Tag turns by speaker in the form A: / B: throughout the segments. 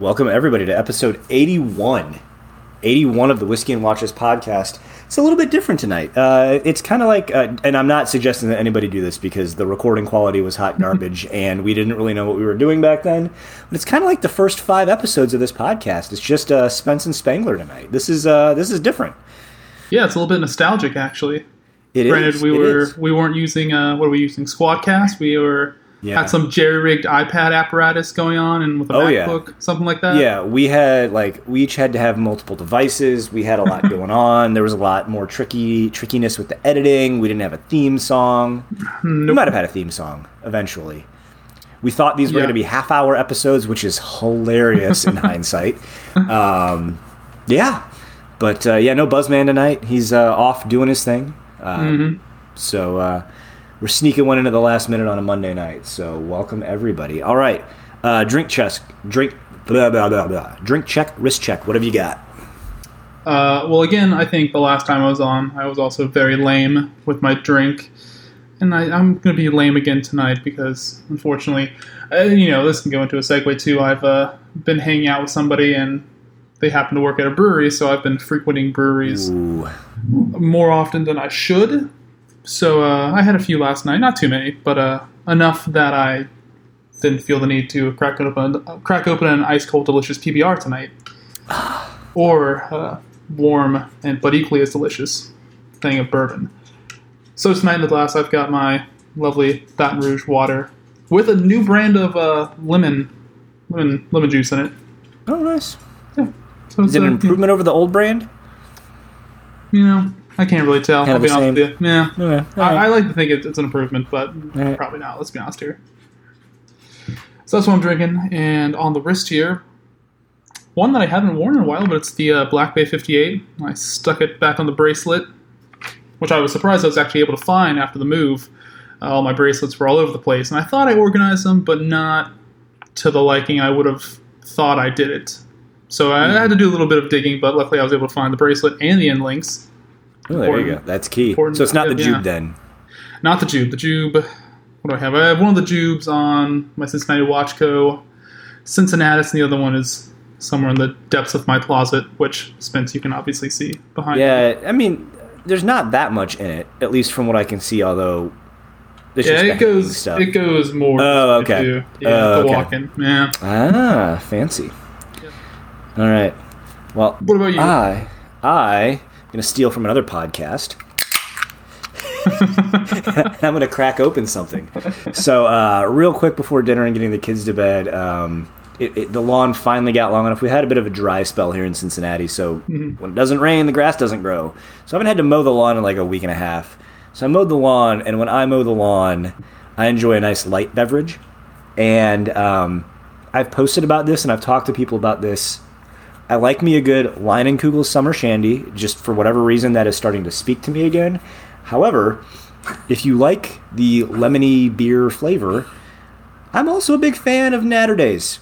A: Welcome, everybody, to episode 81. 81 of the Whiskey and Watches podcast. It's a little bit different tonight. Uh, it's kind of like, uh, and I'm not suggesting that anybody do this because the recording quality was hot garbage and we didn't really know what we were doing back then. But it's kind of like the first five episodes of this podcast. It's just uh, Spence and Spangler tonight. This is uh, this is different.
B: Yeah, it's a little bit nostalgic actually.
A: It
B: Granted,
A: is,
B: we
A: it
B: were
A: is.
B: we weren't using uh, what are we using? Squadcast. We were
A: Yeah.
B: had some jerry rigged iPad apparatus going on, and with a
A: Oh, yeah.
B: MacBook, something like that.
A: Yeah, we had like we each had to have multiple devices. We had a lot going on. There was a lot more tricky trickiness with the editing. We didn't have a theme song. We might have had a theme song eventually. We thought these were
B: Yeah.
A: going to be half hour episodes, which is hilarious in hindsight. Um, yeah, but uh, yeah, no Buzzman tonight. He's uh, off doing his thing. Um,
B: Mm-hmm.
A: So uh, we're sneaking one into the last minute on a Monday night. So welcome everybody. All right, uh, drink check, drink blah blah blah blah. Drink check, wrist check. What have you got?
B: Uh, well, again, I think the last time I was on, I was also very lame with my drink, and I, I'm going to be lame again tonight because, unfortunately, uh, you know, this can go into a segue too. I've uh, been hanging out with somebody, and they happen to work at a brewery, so I've been frequenting breweries
A: Ooh,
B: more often than I should. So uh, I had a few last night, not too many, but uh, enough that I didn't feel the need to crack open crack open an ice cold delicious PBR tonight, or uh, warm and but equally as delicious thing of bourbon. So tonight in the glass, I've got my lovely Baton Rouge water with a new brand of uh, lemon lemon lemon juice in it.
A: oh nice.
B: So
A: Is it an
B: uh,
A: improvement over the old brand?
B: You know, I can't really tell.
A: Kind
B: I'll be honest with you. Yeah.
A: Okay.
B: I, I like to think it, it's an improvement, but
A: right.
B: probably not. Let's be honest here. So that's what I'm drinking, and on the wrist here, one that I haven't worn in a while, but it's the uh, Black Bay 58. I stuck it back on the bracelet, which I was surprised I was actually able to find after the move. Uh, all my bracelets were all over the place, and I thought I organized them, but not to the liking I would have thought I did it. So I had to do a little bit of digging, but luckily I was able to find the bracelet and the end links.
A: Oh, there you go. That's key.
B: important
A: So it's not the
B: yeah.
A: then.
B: Not the Jube. The Jube. What do I have? I have one of the Jubes on my Cincinnati Watch Co. Cincinnatus, and the other one is somewhere in the depths of my closet, which Spence you can obviously see behind. me.
A: Yeah, I mean, there's not that much in it, at least from what I can see. Although,
B: Yeah, it goes.
A: Stuff.
B: It goes more.
A: Oh, okay.
B: yeah,
A: Oh,
B: the
A: okay.
B: walk-in. Yeah.
A: ah, fancy. All right. Well,
B: What about you?
A: I, I, gonna steal from another podcast. I'm gonna crack open something. So, uh, real quick before dinner and getting the kids to bed, um, it, it, the lawn finally got long enough. We had a bit of a dry spell here in Cincinnati, so when it doesn't rain, the grass doesn't grow. So I haven't had to mow the lawn in like a week and a half. So I mowed the lawn, and when I mow the lawn, I enjoy a nice light beverage. And um, I've posted about this, and I've talked to people about this. I like me a good Leinenkugel Summer Shandy, just for whatever reason that is starting to speak to me again. However, if you like the lemony beer flavor, I'm also a big fan of Naturdays.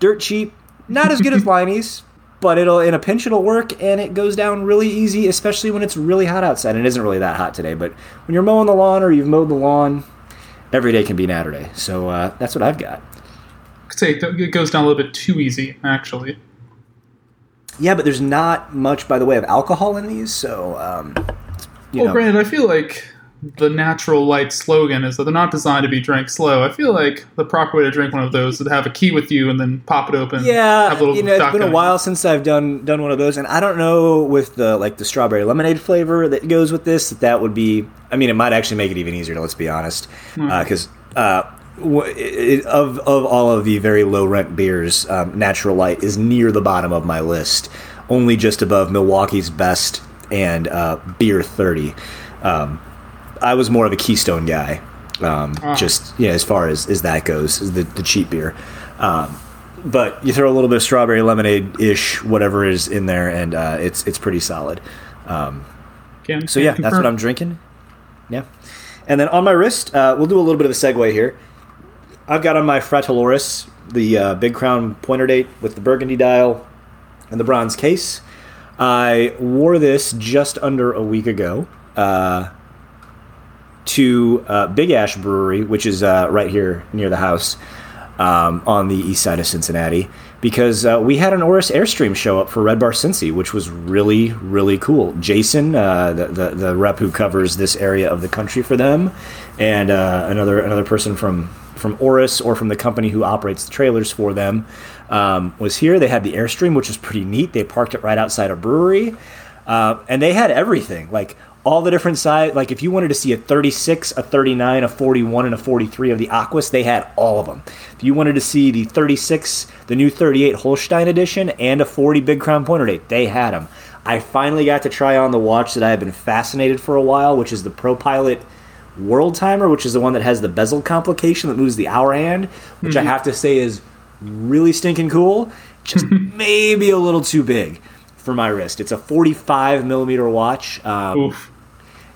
A: Dirt cheap, not as good as Leinie's, but it'll in a pinch it'll work and it goes down really easy, especially when it's really hot outside. And it isn't really that hot today, but when you're mowing the lawn or you've mowed the lawn, every day can be Naturday. So uh, that's what I've got.
B: I'd say it it goes down a little bit too easy, actually.
A: Yeah, but there's not much by the way of alcohol in these, so um, you
B: well,
A: know.
B: granted, I feel like the natural light slogan is that they're not designed to be drank slow. I feel like the proper way to drink one of those is to have a key with you and then pop it open.
A: Yeah,
B: have a little
A: you know, it's been a while since I've done done one of those, and I don't know with the like the strawberry lemonade flavor that goes with this that that would be. I mean, it might actually make it even easier. Let's be honest, because uh, w- it, of of all of the very low rent beers, um, Natural Light is near the bottom of my list, only just above Milwaukee's Best and uh, Beer Thirty. Um, I was more of a Keystone guy, um, just yeah, as far as, as that goes, the, the cheap beer. Um, but you throw a little bit of strawberry lemonade ish, whatever is in there, and uh, it's it's pretty solid. Um,
B: Can-
A: so yeah, that's what I'm drinking. Yeah, and then on my wrist, uh, we'll do a little bit of a segue here. I've got on my Fratellurus the uh, Big Crown pointer date with the burgundy dial and the bronze case. I wore this just under a week ago uh, to uh, Big Ash Brewery, which is uh, right here near the house. um, on the east side of Cincinnati because uh, we had an Oris Airstream show up for Red Bar Cincy, which was really, really cool. Jason, uh, the, the, the rep who covers this area of the country for them, and another another person from from Oris or from the company who operates the trailers for them um, was here. They had the Airstream, which was pretty neat. They parked it right outside a brewery, uh, and they had everything like all the different size. Like if you wanted to see a 36, a 39, a 41, and a 43 of the Aquas, they had all of them. If you wanted to see the 36, the new 38 Holstein edition, and a 40 Big Crown Pointer Date, they had them. I finally got to try on the watch that I have been fascinated for a while, which is the Pro Pilot World Timer, which is the one that has the bezel complication that moves the hour hand, which mm-hmm. I have to say is really stinking cool. Just maybe a little too big for my wrist. It's a 45 millimeter watch. Um,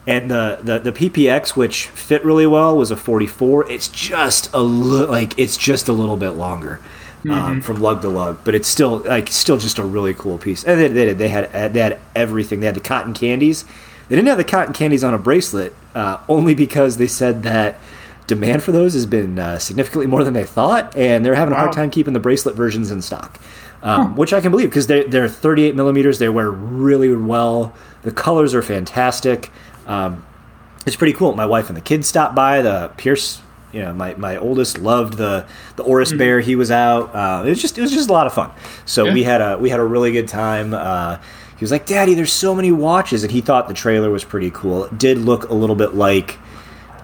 A: and the, the the PPX, which fit really well, was a 44. It's just a li- like it's just a little bit longer um, mm-hmm. from lug to lug, but it's still like still just a really cool piece. And they, they, they had they had everything. They had the cotton candies. They didn't have the cotton candies on a bracelet uh, only because they said that demand for those has been uh, significantly more than they thought, and they're having a hard time keeping the bracelet versions in stock. Um, huh. Which I can believe because they're, they're 38 millimeters. They wear really well. The colors are fantastic. Um, it's pretty cool. My wife and the kids stopped by. The Pierce, you know, my, my oldest loved the the Oris mm-hmm. bear. He was out. Uh, it was just it was just a lot of fun. So yeah. we had a we had a really good time. Uh, he was like, "Daddy, there's so many watches," and he thought the trailer was pretty cool. It did look a little bit like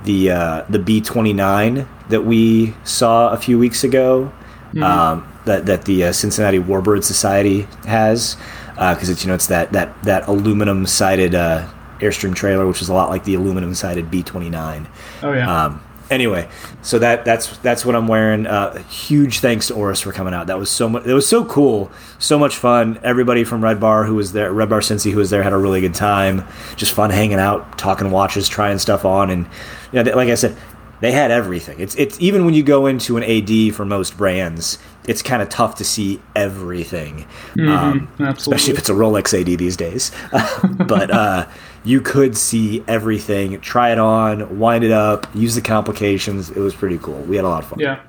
A: the uh, the B29 that we saw a few weeks ago. Mm-hmm. Um, that that the uh, Cincinnati Warbird Society has because uh, it's you know it's that that that aluminum sided uh, Airstream trailer, which is a lot like the aluminum sided B29.
B: Oh yeah. Um,
A: anyway, so that that's that's what I'm wearing. Uh, huge thanks to Oris for coming out. That was so much. It was so cool, so much fun. Everybody from Red Bar who was there, Red Bar Cincy who was there, had a really good time. Just fun hanging out, talking watches, trying stuff on, and you know, like I said, they had everything. It's it's even when you go into an AD for most brands, it's kind of tough to see everything,
B: mm-hmm, um,
A: especially if it's a Rolex AD these days. but uh, you could see everything, try it on, wind it up, use the complications. It was pretty cool. We had a lot of fun.
B: Yeah,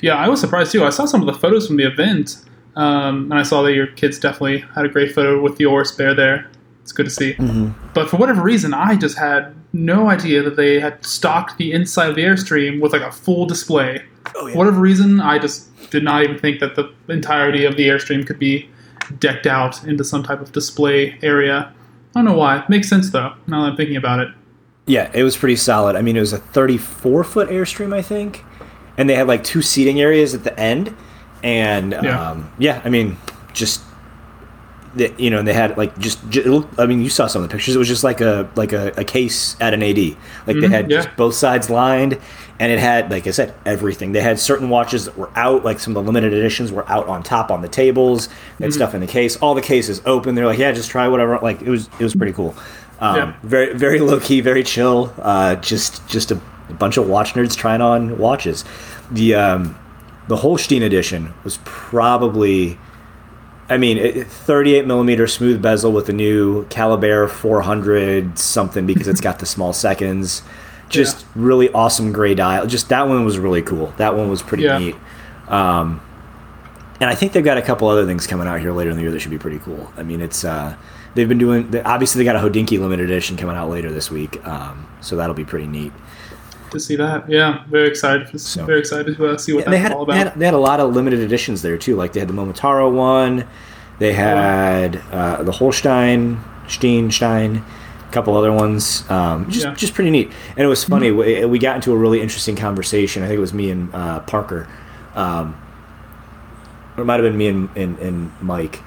B: yeah, I was surprised too. I saw some of the photos from the event, um, and I saw that your kids definitely had a great photo with the Oris bear there. It's good to see. Mm-hmm. But for whatever reason, I just had no idea that they had stocked the inside of the Airstream with like a full display. Oh, yeah. For whatever reason, I just did not even think that the entirety of the Airstream could be decked out into some type of display area. I don't know why. makes sense though. Now that I'm thinking about it.
A: Yeah, it was pretty solid. I mean, it was a 34 foot airstream, I think, and they had like two seating areas at the end, and yeah, um, yeah I mean, just that you know they had like just, just I mean you saw some of the pictures. It was just like a like a, a case at an AD like mm-hmm, they had yeah. both sides lined and it had like I said everything. They had certain watches that were out like some of the limited editions were out on top on the tables. And mm-hmm. stuff in the case. All the cases open. They're like yeah just try whatever like it was it was pretty cool. Um, yeah. very very low key very chill uh, just just a, a bunch of watch nerds trying on watches. The um, the Holstein edition was probably I mean, 38 millimeter smooth bezel with the new Caliber 400 something because it's got the small seconds. Just yeah. really awesome gray dial. Just that one was really cool. That one was pretty yeah. neat. Um, and I think they've got a couple other things coming out here later in the year that should be pretty cool. I mean, it's uh, they've been doing obviously they got a Hodinkee limited edition coming out later this week, um, so that'll be pretty neat
B: to see that. Yeah, very excited. So, very excited to uh, see what yeah,
A: that's
B: had, all about.
A: They had, they had, a lot of limited editions there too. Like they had the Momotaro one, they had uh, the Holstein, Steinstein, a couple other ones. Um, just yeah. just pretty neat. And it was funny. Mm-hmm. We, we, got into a really interesting conversation. I think it was me and uh, Parker. Um, it might have been me and, and, and Mike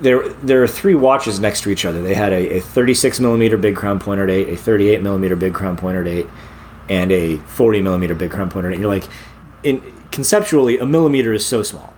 A: there there are three watches next to each other. They had a, a 36 millimeter big crown pointer date, a 38 millimeter big crown pointer date, and a 40 millimeter big crown pointer. And you're like, in conceptually, a millimeter is so small.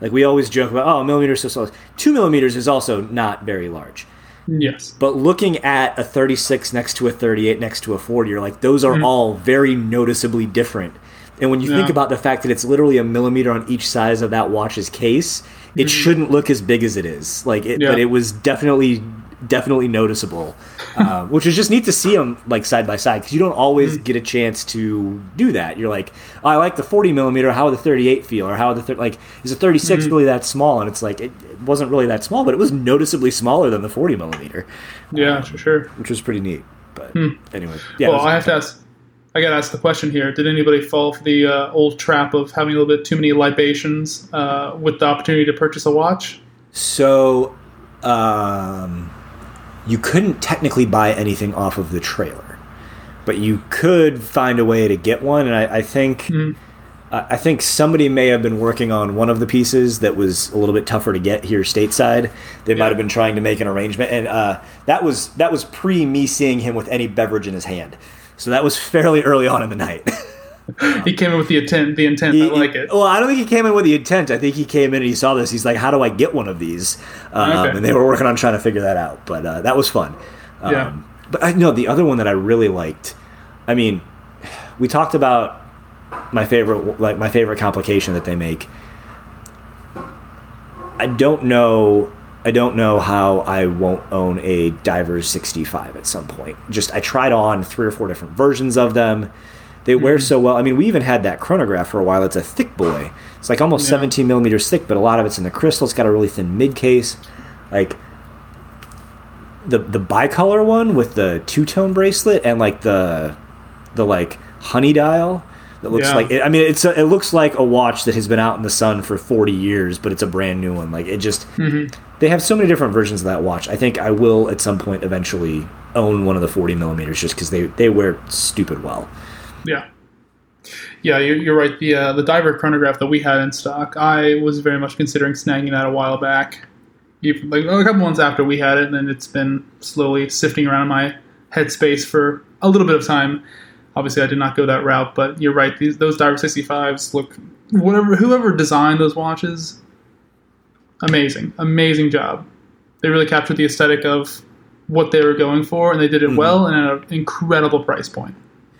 A: Like we always joke about, oh, a millimeter is so small. Two millimeters is also not very large.
B: Yes.
A: But looking at a 36 next to a 38 next to a 40, you're like, those are mm-hmm. all very noticeably different. And when you yeah. think about the fact that it's literally a millimeter on each size of that watch's case, it mm-hmm. shouldn't look as big as it is. Like, it, yeah. but it was definitely, definitely noticeable um, which is just neat to see them like side by side because you don't always get a chance to do that. You're like, oh, I like the 40 millimeter. How would the 38 feel, or how would the thir- like is the 36 really that small? And it's like it, it wasn't really that small, but it was noticeably smaller than the 40 millimeter,
B: Yeah, for sure.
A: which was pretty neat. But anyway, yeah.
B: well, I have to ask. I got to ask the question here. Did anybody fall for the uh, old trap of having a little bit too many libations uh, with the opportunity to purchase a watch?
A: So, um, you couldn't technically buy anything off of the trailer, but you could find a way to get one. And I, I think, I I think somebody may have been working on one of the pieces that was a little bit tougher to get here stateside. They might have been trying to make an arrangement, and uh, that was that was pre me seeing him with any beverage in his hand. So that was fairly early on in the night.
B: He came in with the intent. The intent.
A: He-
B: I like it.
A: Well, I don't think he came in with the intent. I think he came in and he saw this. He's like, "How do I get one of these?" Um,
B: Okay.
A: And they were working on trying to figure that out. But uh, that was fun. Um,
B: Yeah.
A: But I know the other one that I really liked. I mean, we talked about my favorite, like my favorite complication that they make. I don't know. I don't know how I won't own a Divers 65 at some point. Just I tried on three or four different versions of them. They wear mm-hmm. so well. I mean, we even had that chronograph for a while. It's a thick boy. It's like almost
B: Yeah.
A: 17 millimeters thick, but a lot of it's in the crystal. It's got a really thin mid case. Like the the bicolor one with the two tone bracelet and like the the like honey dial that looks
B: Yeah.
A: like it, I mean it's a, it looks like a watch that has been out in the sun for 40 years, but it's a brand new one. Like it just mm-hmm. they have so many different versions of that watch. I think I will at some point eventually own one of the 40 millimeters just because they they wear stupid well.
B: Yeah. Yeah, you're, you're right. The uh, the diver chronograph that we had in stock, I was very much considering snagging that a while back. Even, like a couple months after we had it, and then it's been slowly sifting around in my headspace for a little bit of time. Obviously, I did not go that route, but you're right. These those Diver 65s look whatever whoever designed those watches, amazing, amazing job. They really captured the aesthetic of what they were going for, and they did it well and at an incredible price point.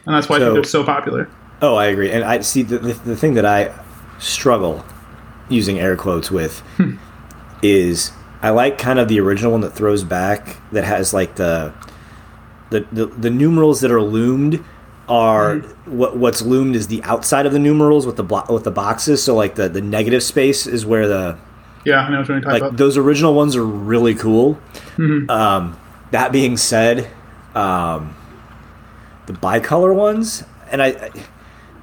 B: And that's why I think they're so popular.
A: Oh, I agree. And I see the, the, the thing that I struggle using air quotes with is I like kind of the original one that throws back that has like the the, the, the numerals that are loomed are what what's loomed is the outside of the numerals with the blo- with the boxes. So like the, the negative space is where the
B: Yeah, I know what you're talking
A: like
B: about.
A: those original ones are really cool. Um, that being said, um, the bicolor ones, and I,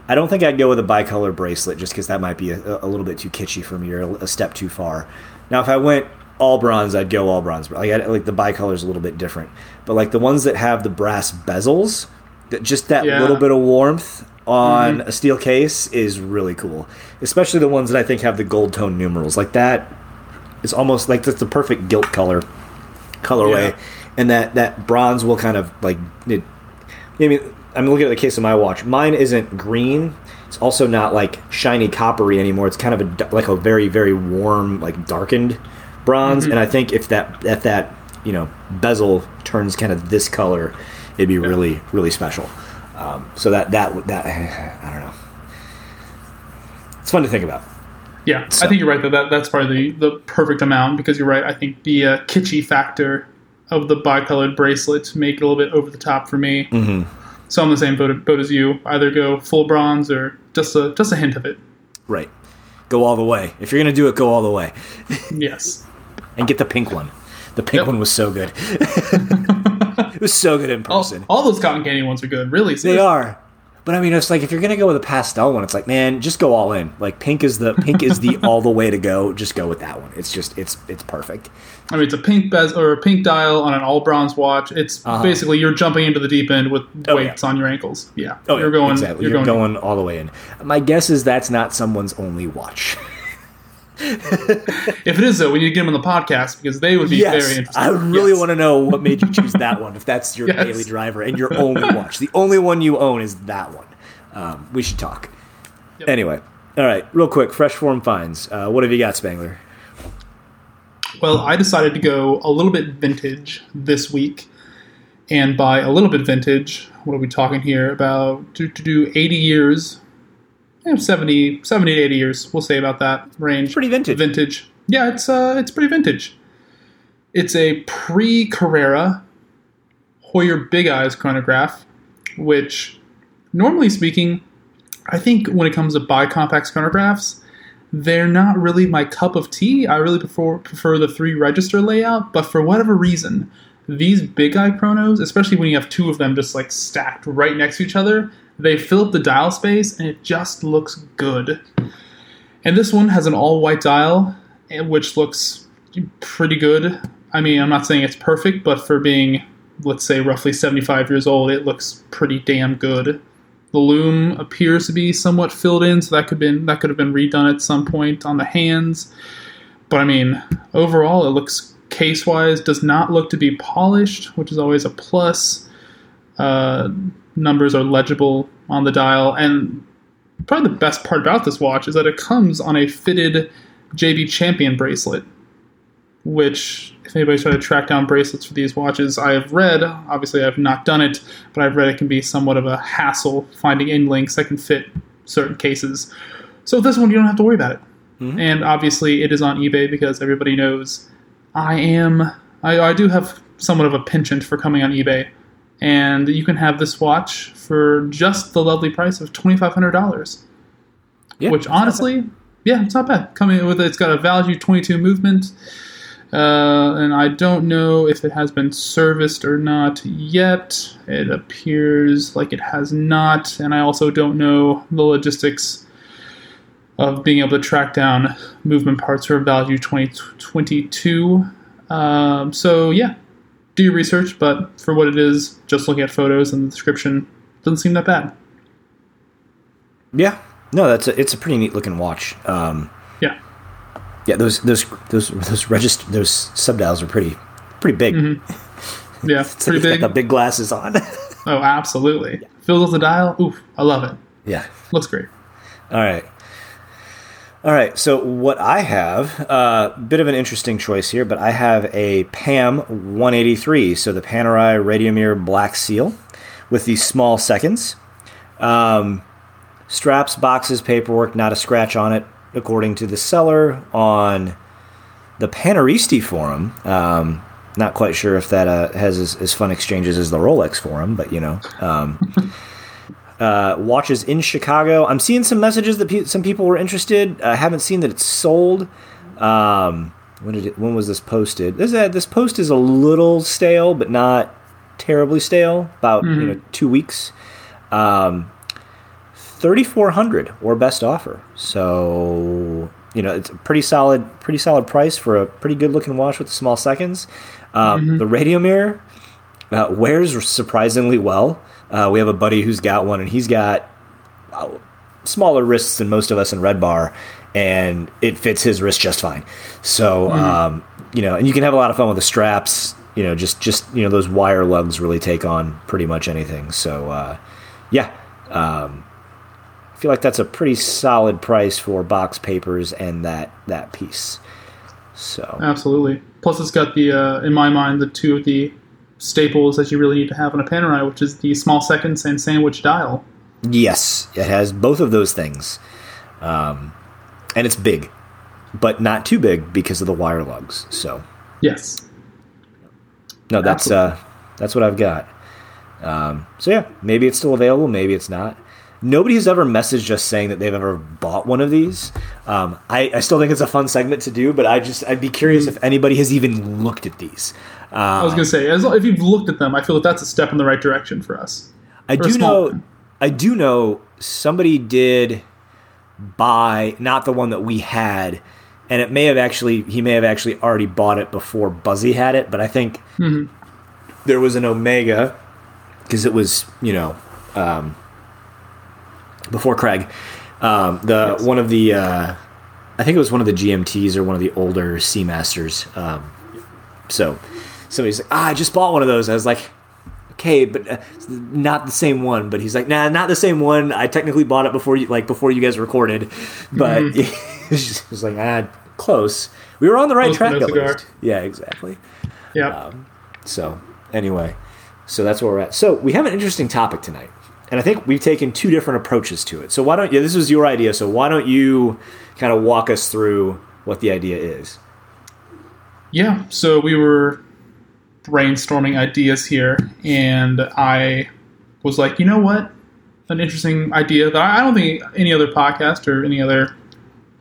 A: I- don't think I'd go with a bicolor bracelet just because that might be a, a little bit too kitschy for me or a, step too far. Now, if I went all bronze, I'd go all bronze. Like, I, like the bicolor is a little bit different, but like the ones that have the brass bezels, that just that
B: Yeah.
A: little bit of warmth on mm-hmm. a steel case is really cool. Especially the ones that I think have the gold tone numerals. Like that is almost like that's the perfect gilt color colorway,
B: Yeah.
A: and that that bronze will kind of like it. I mean, I'm looking at the case of my watch. Mine isn't green. It's also not like shiny coppery anymore. It's kind of a like a very very warm like darkened bronze. And I think if that if that you know bezel turns kind of this color, it'd be really really special. Um, so that that that I don't know. It's fun to think about.
B: yeah, I think you're right. That, that that's probably the, the perfect amount because you're right. I think the uh, kitschy factor of the bicolored bracelets make it a little bit over the top for me. Mm-hmm. So I'm the same boat, boat as you. Either go full bronze or just a just a hint of it.
A: Right. Go all the way. If you're gonna do it, go all the way.
B: Yes.
A: and get the pink one. The pink
B: Yep.
A: one was so good. it was so good in
B: All,
A: person.
B: all those cotton candy ones are good. Really,
A: they are. But I mean, it's like if you're gonna go with a pastel one, it's like, man, just go all in. Like pink is the pink is the all the way to go. Just go with that one. It's just it's it's perfect.
B: I mean, it's a pink bezel or a pink dial on an all bronze watch. It's
A: Uh-huh.
B: basically you're jumping into the deep end with
A: Oh,
B: weights on your ankles. Yeah,
A: Oh,
B: you're going.
A: exactly.
B: You're,
A: You're,
B: going.
A: going, all the way in. My guess is that's not someone's only watch.
B: If it is though, we need to get them on the podcast because they would be very
A: yes,
B: interested.
A: I really
B: Yes.
A: want to know what made you choose that one. If that's your
B: Yes.
A: daily driver and your only watch, the only one you own is that one. Um, we should talk.
B: Yep.
A: Anyway, all right, real quick, fresh form finds. Uh, what have you got, Spangler?
B: Well, I decided to go a little bit vintage this week, and by a little bit vintage, what are we talking here? About to, to do 80 years, yeah, 70, 70 to 80 years. We'll say about that range.
A: Pretty vintage.
B: Vintage. Yeah, it's uh, it's pretty vintage. It's a pre Carrera Heuer Big Eyes chronograph, which, normally speaking, I think when it comes to bicompax chronographs, they're not really my cup of tea. I really prefer prefer the three register layout, but for whatever reason, these big eye chronos, especially when you have two of them just like stacked right next to each other, they fill up the dial space and it just looks good. And this one has an all white dial, which looks pretty good. I mean, I'm not saying it's perfect, but for being, let's say, roughly 75 years old, it looks pretty damn good. The loom appears to be somewhat filled in, so that could been that could have been redone at some point on the hands. But I mean, overall, it looks case wise does not look to be polished, which is always a plus. Uh, numbers are legible on the dial, and probably the best part about this watch is that it comes on a fitted JB Champion bracelet, which, if anybody's trying to track down bracelets for these watches, I have read, obviously I've not done it, but I've read it can be somewhat of a hassle finding in links that can fit certain cases. So with this one, you don't have to worry about it. Mm-hmm. And obviously, it is on eBay because everybody knows I am, I, I do have somewhat of a penchant for coming on eBay. And you can have this watch for just the lovely price of $2,500. Yeah, which honestly, yeah, it's not bad. Coming with it's got a Valjoux 22 movement. Uh, and I don't know if it has been serviced or not yet. It appears like it has not, and I also don't know the logistics of being able to track down movement parts for Valjoux 2022. Um, so yeah, do your research, but for what it is, just looking at photos and the description doesn't seem that bad.
A: Yeah, no, that's a, it's a pretty neat looking watch. Um,
B: yeah,
A: yeah, those those those those register those sub dials are pretty pretty big.
B: Mm-hmm. Yeah, pretty big.
A: Got the big glasses on.
B: oh, absolutely. Yeah. Fills up the dial. Oof, I love it.
A: Yeah,
B: looks great.
A: All right. All right, so what I have, a uh, bit of an interesting choice here, but I have a PAM 183, so the Panerai Radiomir Black Seal with these small seconds. Um, straps, boxes, paperwork, not a scratch on it, according to the seller on the Paneristi forum. Um, not quite sure if that uh, has as, as, fun exchanges as the Rolex forum, but you know. Um, uh, watches in Chicago. I'm seeing some messages that pe- some people were interested. I haven't seen that it's sold. Um, when did it, when was this posted? This uh, this post is a little stale, but not terribly stale. About mm-hmm. you know two weeks. Um, 3400 or best offer. So, you know, it's a pretty solid pretty solid price for a pretty good looking watch with small seconds. Um, mm-hmm. The Radiomir uh, wears surprisingly well. Uh, we have a buddy who's got one, and he's got uh, smaller wrists than most of us in Red Bar, and it fits his wrist just fine. So, mm-hmm. um, you know, and you can have a lot of fun with the straps. You know, just just you know those wire lugs really take on pretty much anything. So, uh, yeah. Um, I feel like that's a pretty solid price for box papers and that that piece. So
B: absolutely. Plus, it's got the uh, in my mind the two of the staples that you really need to have in a Panerai, which is the small seconds and sandwich dial.
A: Yes, it has both of those things, um, and it's big, but not too big because of the wire lugs. So
B: yes,
A: no, that's uh, that's what I've got. Um, so yeah, maybe it's still available, maybe it's not. Nobody has ever messaged us saying that they've ever bought one of these. Um, I, I, still think it's a fun segment to do, but I just I'd be curious if anybody has even looked at these.
B: Uh, I was gonna say, as if you've looked at them, I feel like that's a step in the right direction for us.
A: I do know, one. I do know somebody did buy not the one that we had, and it may have actually he may have actually already bought it before Buzzy had it, but I think mm-hmm. there was an Omega because it was you know. Um, before Craig. Um, the yes. one of the uh, I think it was one of the GMTs or one of the older Seamasters. Um, so somebody's like, ah, I just bought one of those. I was like, okay, but uh, not the same one. But he's like, nah, not the same one. I technically bought it before you like before you guys recorded, but mm-hmm. it was like ah, close. We were on the right close track at least. Yeah, exactly.
B: Yeah. Um,
A: so anyway, so that's where we're at. So we have an interesting topic tonight and I think we've taken two different approaches to it. So why don't you? This was your idea, so why don't you kind of walk us through what the idea is?
B: Yeah. So we were brainstorming ideas here, and I was like, you know what? An interesting idea that I don't think any other podcast or any other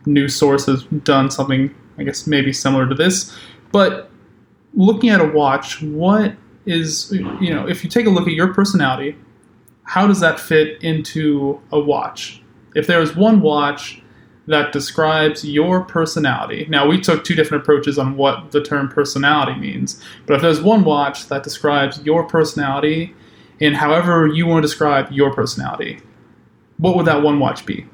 B: news source has done something, I guess, maybe similar to this. But looking at a watch, what is, you know, if you take a look at your personality, how does that fit into a watch? If there is one watch that describes your personality. Now, we took two different approaches on what the term personality means, but if there's one watch that describes your personality in however you want to describe your personality, what would that one watch be?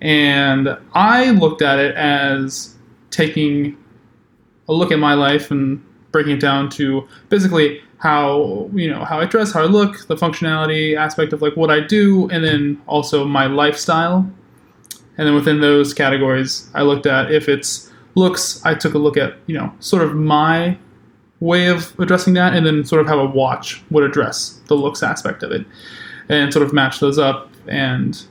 B: And I looked at it as taking a look at my life and breaking it down to basically how you know how I dress, how I look, the functionality aspect of like what I do, and then also my lifestyle. And then within those categories, I looked at if it's looks, I took a look at you know sort of my way of addressing that, and then sort of how a watch would address the looks aspect of it, and sort of match those up, and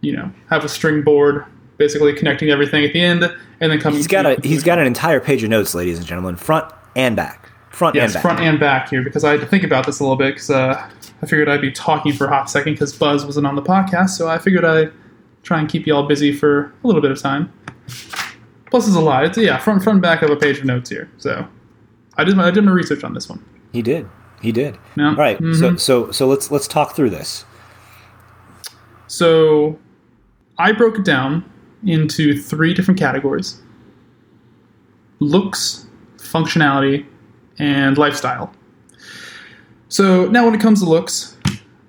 B: you know have a string board basically connecting everything at the end, and then coming.
A: He's got a he's got an entire page of notes, ladies and gentlemen, front and back front
B: yes,
A: and back.
B: front and back here because I had to think about this a little bit because uh, I figured I'd be talking for a hot second because Buzz wasn't on the podcast, so I figured I'd try and keep you all busy for a little bit of time. Plus, it's a lot. It's yeah, front front back of a page of notes here. So I did my, I did my research on this one.
A: He did. He did.
B: Yeah.
A: All right.
B: Mhm.
A: So so so let's let's talk through this.
B: So I broke it down into three different categories: looks, functionality, and lifestyle. So now, when it comes to looks,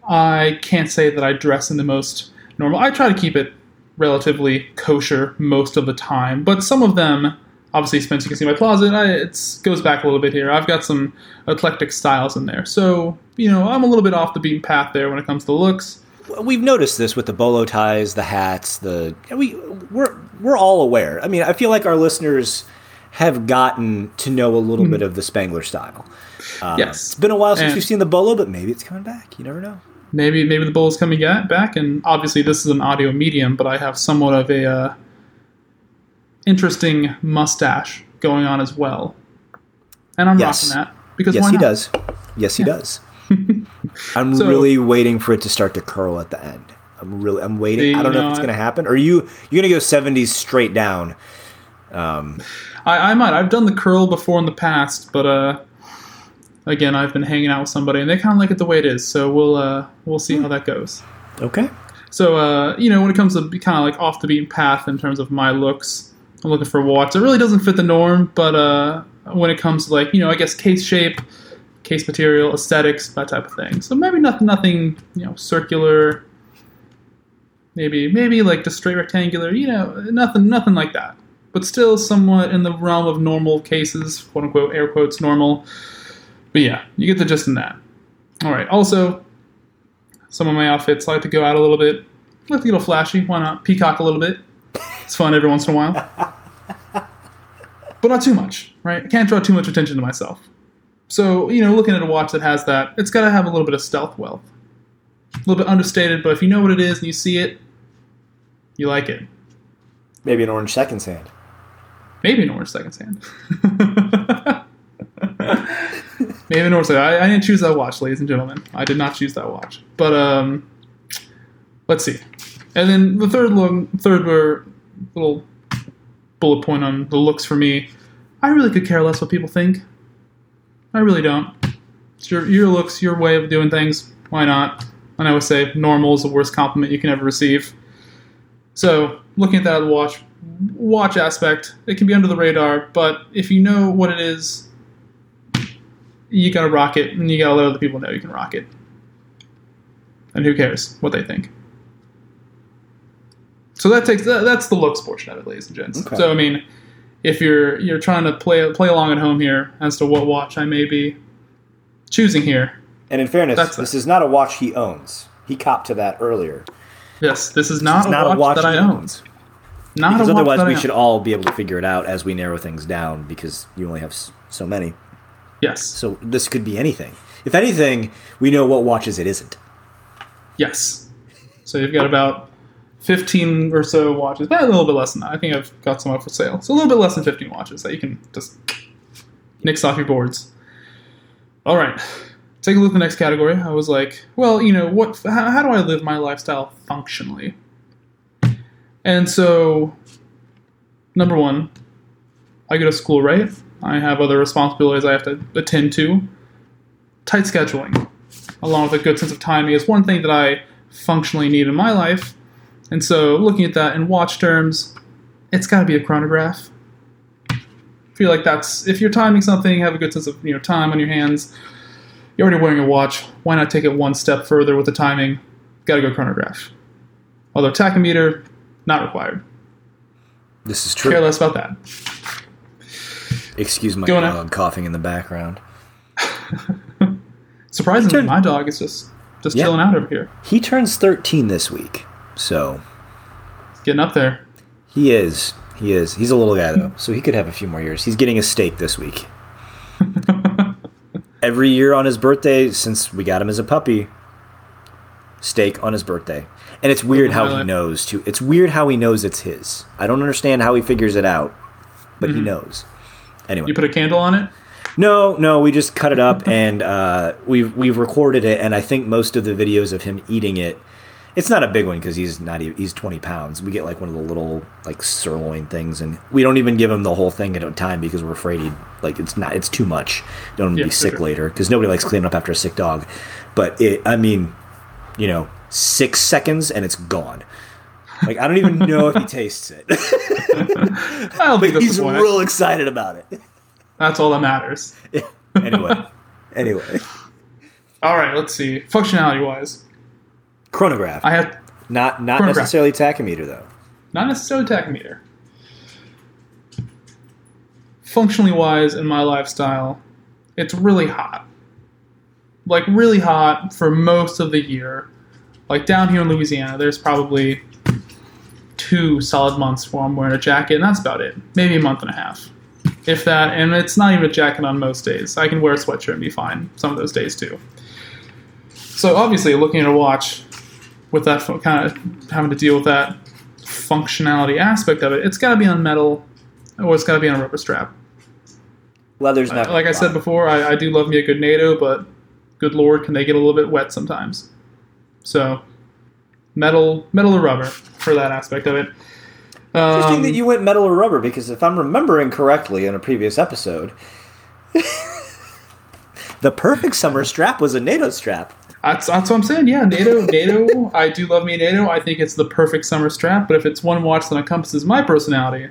B: I can't say that I dress in the most normal. I try to keep it relatively kosher most of the time, but some of them, obviously, Spence, you can see my closet. It goes back a little bit here. I've got some eclectic styles in there, so you know I'm a little bit off the beaten path there when it comes to looks.
A: We've noticed this with the bolo ties, the hats, the we we're we're all aware. I mean, I feel like our listeners have gotten to know a little bit of the Spangler style. Uh.
B: Yes.
A: it's been a while since
B: And-
A: we've seen the bolo, but maybe it's coming back. You never know.
B: Maybe maybe the bull's coming back and obviously this is an audio medium but i have somewhat of a uh, interesting mustache going on as well and i'm
A: Yes.
B: rocking that because
A: Yes, he does. Yes, he does. I'm
B: So-
A: really waiting for it to start to curl at the end. I'm really I'm waiting. I don't know
B: know,
A: if it's going to happen. Are you you're going to go 70s straight down?
B: Um, I, I might i've done the curl before in the past but uh again i've been hanging out with somebody and they kind of like it the way it is so we'll uh we'll see how that goes
A: Okay.
B: So, uh, you know, when it comes to kind of like off the beaten path in terms of my looks, I'm looking for a watch. It really doesn't fit the norm, but uh, when it comes to like, you know, I guess case shape, case material, aesthetics, that type of thing. So maybe nothing, nothing, you know, circular. Maybe, maybe like just straight rectangular. You know, nothing, nothing like that. But still, somewhat in the realm of normal cases, quote unquote, air quotes, normal. But yeah, you get the gist in that. All right. Also, some of my outfits I like to go out a little bit. like to get a little flashy. Why not? Peacock a little bit. It's fun every once in a while. but not too much, right? I can't draw too much attention to myself. So, you know, looking at a watch that has that, it's got to have a little bit of stealth wealth. A little bit understated, but if you know what it is and you see it, you like it.
A: Maybe an orange seconds hand.
B: Maybe an orange second hand. Maybe an second. I, I didn't choose that watch, ladies and gentlemen. I did not choose that watch. But um, let's see. And then the third look, third were little bullet point on the looks for me. I really could care less what people think. I really don't. It's your your looks, your way of doing things. Why not? And I would say normal is the worst compliment you can ever receive. So looking at that watch watch aspect, it can be under the radar, but if you know what it is, you gotta rock it, and you gotta let other people know you can rock it. And who cares what they think? So that takes that, that's the looks portion of it, ladies and gents.
A: Okay.
B: So I mean, if you're you're trying to play play along at home here as to what watch I may be choosing here,
A: And in fairness, this is not a watch he owns. He copped to that earlier.
B: yes, this is not,
A: It's not
B: a, watch that I own.
A: owns.
B: Not
A: Because
B: a watch
A: otherwise, we should all be able to figure it out as we narrow things down because you only have so many.
B: Yes,
A: So this could be anything. If anything, we know what watches it isn't.
B: Yes. So you've got about 15 or so watches, but a little bit less than that. I think I've got some up for sale. So a little bit less than 15 watches that you can just nix off your boards. All right. Take a look at the next category. I was like, well, you know, what? How, how do I live my lifestyle functionally? And so, number one, I go to school, right? I have other responsibilities I have to attend to. Tight scheduling, along with a good sense of timing, is one thing that I functionally need in my life. And so, looking at that in watch terms, it's got to be a chronograph. I feel like that's if you're timing something, have a good sense of you know time on your hands. You're already wearing a watch. Why not take it one step further with the timing? Got to go chronograph. Although tachometer, not required.
A: This is true.
B: Care less about that.
A: Excuse my
B: Going out.
A: dog coughing in the background.
B: Surprisingly,
A: Turn-
B: my dog is just just
A: Yeah.
B: chilling out over here,
A: He turns 13 this week, so he's
B: getting up there.
A: he is. He is. He's a little guy though, so he could have a few more years. He's getting a steak this week. Every year on his birthday since we got him as a puppy, steak on his birthday. And it's weird how he knows too. It's weird how he knows it's his. I don't understand how he figures it out, but he mm-hmm. knows. Anyway,
B: You put a candle on it.
A: no, no, we just cut it up and uh, we've we've recorded it, and I think most of the videos of him eating it. It's not a big one because he's not even, he's twenty pounds. We get like one of the little like sirloin things, and we don't even give him the whole thing at a time because we're afraid he like it's not it's too much. Don't want to
B: Yeah,
A: be sick
B: sure.
A: later because nobody likes cleaning up after a sick dog. But it, I mean, you know, six seconds and it's gone. Like I don't even know if he tastes it.
B: I don't think
A: he's real excited about it.
B: That's all that matters.
A: anyway, anyway,
B: All right, let's see. Functionality wise,
A: chronograph.
B: I have
A: Not not necessarily tachometer though.
B: not necessarily tachometer. Functionally wise, in my lifestyle, it's really hot. Like really hot for most of the year. Like down here in Louisiana, there's probably two solid months where I'm wearing a jacket, and that's about it. Maybe a month and a half, if that. And it's not even a jacket on most days. I can wear a sweatshirt and be fine some of those days too. So obviously, looking at a watch with that kind of having to deal with that functionality aspect of it, it's got to be on metal or it's got to be on a rubber strap.
A: Leather's not
B: Like I said before, I, I do love me a good NATO, but good lord, can they get a little bit wet sometimes? So, metal, metal or rubber for that aspect of it.
A: Interesting
B: Um,
A: that you went metal or rubber because if I'm remembering correctly in a previous episode, the perfect summer strap was a NATO strap.
B: That's, that's what I'm saying. Yeah, NATO, NATO. I do love me NATO. I think it's the perfect summer strap. But if it's one watch that encompasses my personality,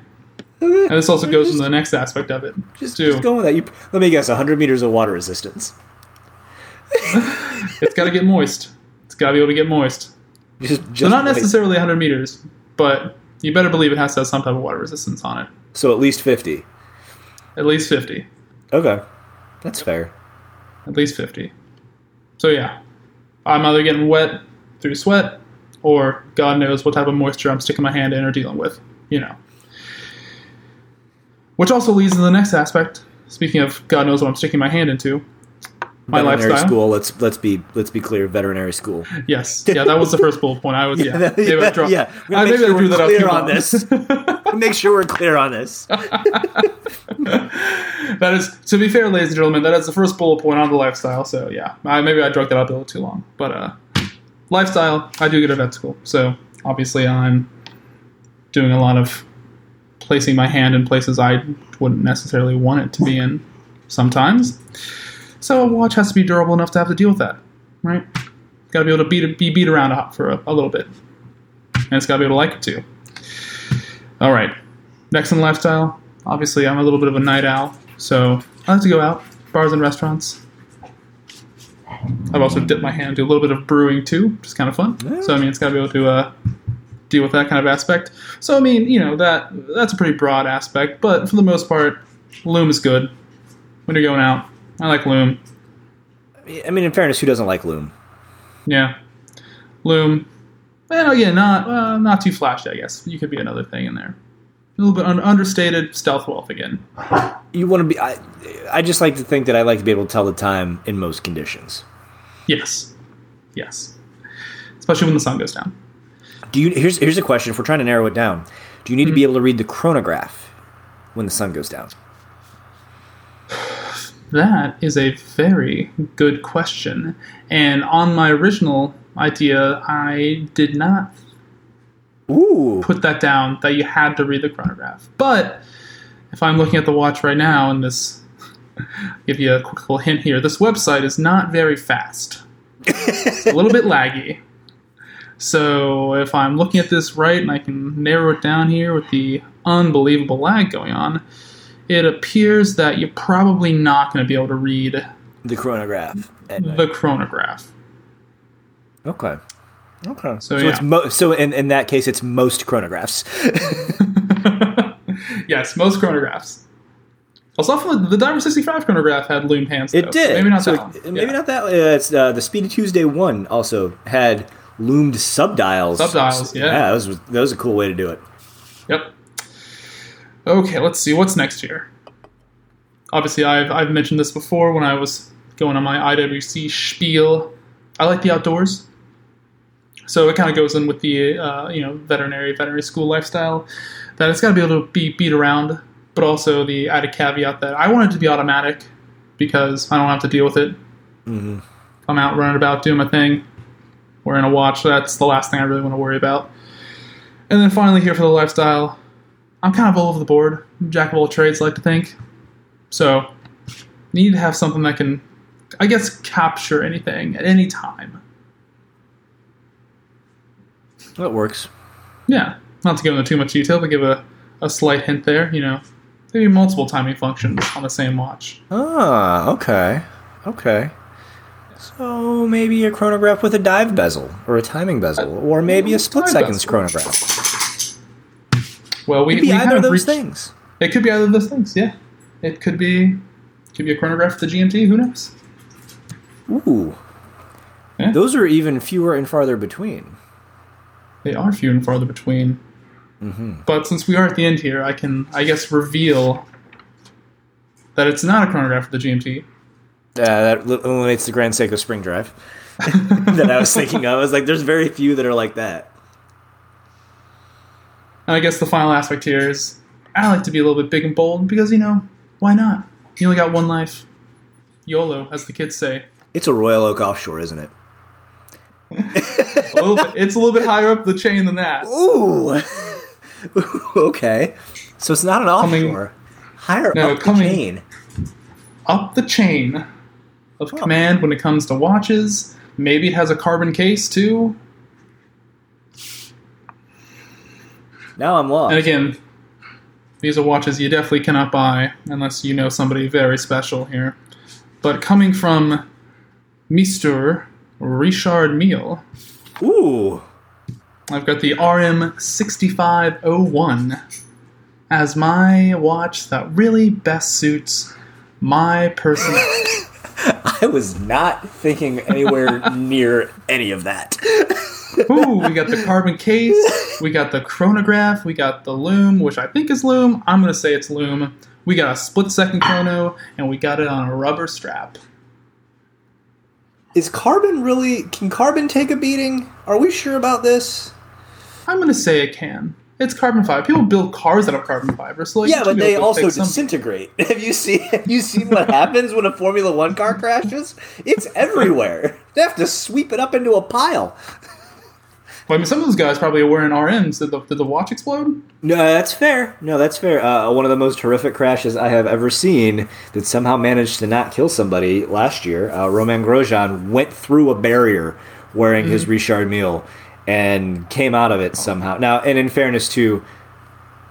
B: and this also goes into the next aspect of it
A: Just,
B: too.
A: just going with that. You, let me guess, 100 meters of water resistance.
B: It's got to get moist. It's got to be able to get moist.
A: Just,
B: So not
A: wait.
B: necessarily 100 meters, but you better believe it has to have some type of water resistance on it.
A: So at least 50.
B: At least 50.
A: Okay, that's fair.
B: At least 50. So yeah, I'm either getting wet through sweat, or God knows what type of moisture I'm sticking my hand in or dealing with. You know. Which also leads to the next aspect. Speaking of God knows what I'm sticking my hand into, my
A: veterinary
B: lifestyle.
A: school. Let's let's be let's be clear. Veterinary school.
B: Yes, yeah, that was the first bullet point. I was yeah,
A: that-
B: maybe I
A: yeah, yeah.
B: I
A: gotta make
B: maybe I
A: sure
B: drew
A: we're
B: that
A: clear
B: too
A: on this. Make sure we're clear on this.
B: that is, to be fair, ladies and gentlemen, that is the first bullet point on the lifestyle. So yeah, I, maybe I drug that out a little too long, but uh, lifestyle, I do get a vet school, so obviously I'm doing a lot of placing my hand in places I wouldn't necessarily want it to be in sometimes. So a watch has to be durable enough to have to deal with that, right? Got to be able to beat be beat around a- for a, a little bit, and it's got to be able to like it too. All right, next in lifestyle, obviously I'm a little bit of a night owl, so I like to go out, bars and restaurants. I've also dipped my hand into a little bit of brewing too, which is kind of fun. So I mean, it's got to be able to uh, deal with that kind of aspect. So I mean, you know that that's a pretty broad aspect, but for the most part, loom is good when you're going out. I like loom.
A: I mean, in fairness, who doesn't like loom?
B: Yeah, loom. Well, again, not uh, not too flashy. I guess you could be another thing in there. A little bit un- understated stealth wealth again.
A: You want to be. I, I just like to think that I like to be able to tell the time in most conditions.
B: Yes, yes, especially when the sun goes down.
A: Do you? Here's here's a question. If we're trying to narrow it down, do you need to
B: Mm-hmm.
A: be able to read the chronograph when the sun goes down?
B: That is a very good question. And on my original idea, I did not
A: Ooh.
B: put that down that you had to read the chronograph. But if I'm looking at the watch right now, and this give you a quick little hint here, this website is not very fast. It's a little bit laggy. So if I'm looking at this right and I can narrow it down here with the unbelievable lag going on, it appears that you're probably not going to be able to read
A: The chronograph.
B: the chronograph.
A: Okay. Okay.
B: So,
A: So,
B: yeah.
A: it's mo- so in, in that case, it's most chronographs.
B: yes, most chronographs. Also, the, the Diver 65 chronograph had loomed hands.
A: It
B: though,
A: did.
B: So maybe not
A: So
B: that one.
A: Maybe
B: Yeah.
A: not that. Uh, it's uh, the Speedy Tuesday one also had loomed subdials.
B: Subdials, yeah.
A: Yeah, that was that was a cool way to do it.
B: Yep. Okay, let's see what's next here. Obviously, I've I've mentioned this before when I was going on my IWC spiel. I like the outdoors, so it kind of goes in with the uh, you know veterinary veterinary school lifestyle. That it's got to be able to be beat around, but also the added caveat that I want it to be automatic because I don't have to deal with it.
A: Mhm.
B: I'm out running about doing my thing, wearing a watch. That's the last thing I really want to worry about. And then finally, here for the lifestyle, I'm kind of all over the board. Jack of all trades, I like to think. So, need to have something that can, I guess, capture anything at any time.
A: That works.
B: Yeah, not to go into too much detail, but give a, a slight hint there. You know, maybe multiple timing functions on the same watch.
A: Ah, okay, okay. So maybe a chronograph with a dive bezel or a timing bezel, or maybe a split seconds chronograph.
B: Well, we,
A: Maybe
B: we
A: either of
B: of
A: those
B: reached,
A: things.
B: It could be either of those things. Yeah, it could be could be a chronograph the GMT. Who knows?
A: Ooh,
B: Yeah.
A: those are even fewer and farther between.
B: They are few and farther between. But since we are at the end here, I can, I guess, reveal that it's not a chronograph for the GMT.
A: Uh, that eliminates the Grand Seiko Spring Drive that I was thinking of. I was like, there's very few that are like that.
B: And I guess the final aspect here is I like to be a little bit big and bold because, you know, why not? You only got one life. YOLO, as the kids say.
A: It's a Royal Oak offshore, isn't it?
B: A bit, it's a little bit higher up the chain than that.
A: Ooh. okay. So it's not an
B: Coming-
A: offshore. Higher
B: No,
A: up the chain.
B: Up the chain of command when it comes to watches. Maybe it has a carbon case too.
A: Now I'm lost.
B: And again, these are watches you definitely cannot buy unless you know somebody very special here. But coming from Mr. Richard Mille,
A: Ooh.
B: I've got the RM6501 as my watch that really best suits my personality.
A: I was not thinking anywhere near any of that.
B: Ooh, we got the carbon case, we got the chronograph, we got the loom, which I think is loom. I'm gonna say it's loom. We got a split second chrono, and we got it on a rubber strap.
A: Is carbon really. Can carbon take a beating? Are we sure about this?
B: I'm gonna say it can. It's carbon fiber. People build cars out of carbon fiber, so like,
A: Yeah, but they also disintegrate. Have you seen have you seen what happens when a Formula One car crashes? It's everywhere. They have to sweep it up into a pile.
B: Well, I mean, some of those guys probably are wearing RMs. Did the, did the watch explode?
A: No, that's fair. No, that's fair. Uh, one of the most horrific crashes I have ever seen that somehow managed to not kill somebody last year. Uh, Romain Grosjean went through a barrier wearing his Richard Mille and came out of it somehow. Now, and in fairness to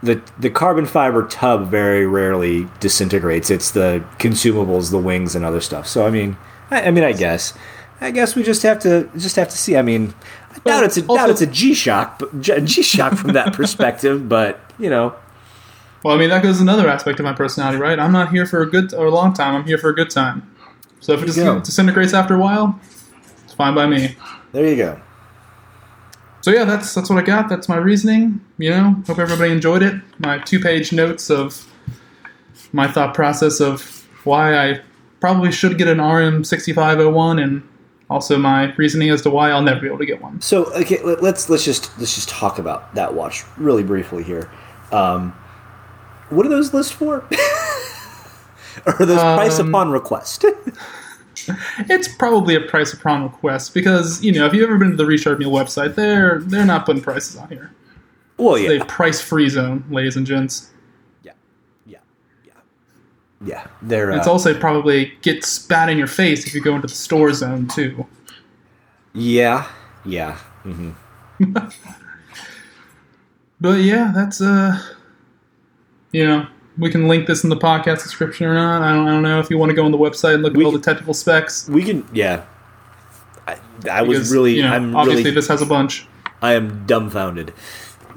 A: the the carbon fiber tub, very rarely disintegrates. It's the consumables, the wings, and other stuff. So, I mean, I, I mean, I guess, I guess we just have to just have to see. I mean. I doubt it's a doubt it's a G shock, G shock from that perspective. But you know,
B: Well, I mean, that goes another aspect of my personality, right? I'm not here for a good or a long time. I'm here for a good time. So if it
A: There
B: dis-
A: you go.
B: disintegrates after a while, it's fine by me.
A: there you go.
B: So yeah, that's that's what I got. That's my reasoning. You know, hope everybody enjoyed it. My two-page notes of my thought process of why I probably should get an RM6501, and also my reasoning as to why I'll never be able to get one.
A: So okay, let, let's let's just let's just talk about that watch really briefly here. Um, what are those lists for? or are those price
B: Um,
A: upon request?
B: It's probably a price upon request because you know if you've ever been to the Richard Mille website, they're they're not putting prices on here.
A: well, yeah,
B: They've price free zone, ladies and gents.
A: Yeah. They're
B: It's
A: uh,
B: also probably get spat in your face if you go into the store zone too.
A: yeah, yeah. hmm
B: But yeah, that's uh, you know, we can link this in the podcast description or not. I don't, I don't know if you want to go on the website and look
A: We
B: at all the technical specs.
A: We can, yeah. I, I was really,
B: you know,
A: I'm
B: obviously
A: really,
B: this has a bunch.
A: I am dumbfounded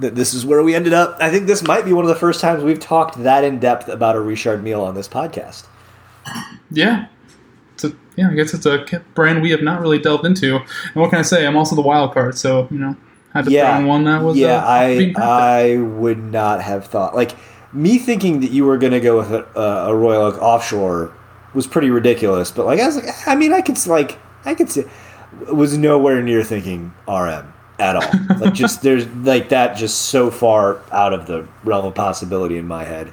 A: that this is where we ended up. I think this might be one of the first times we've talked that in depth about a Richard Mille on this podcast.
B: Yeah. It's a, yeah, I guess it's a brand we have not really delved into. And what can I say? I'm also the wild card, so you know, had to
A: Yeah.
B: throw in one that was
A: yeah,
B: uh,
A: I. I would not have thought like me thinking that you were going to go with a, a Royal Oak offshore was pretty ridiculous. But like I was like, I mean, I could like I could see was nowhere near thinking RM at all. like just there's like that just so far out of the realm of possibility in my head.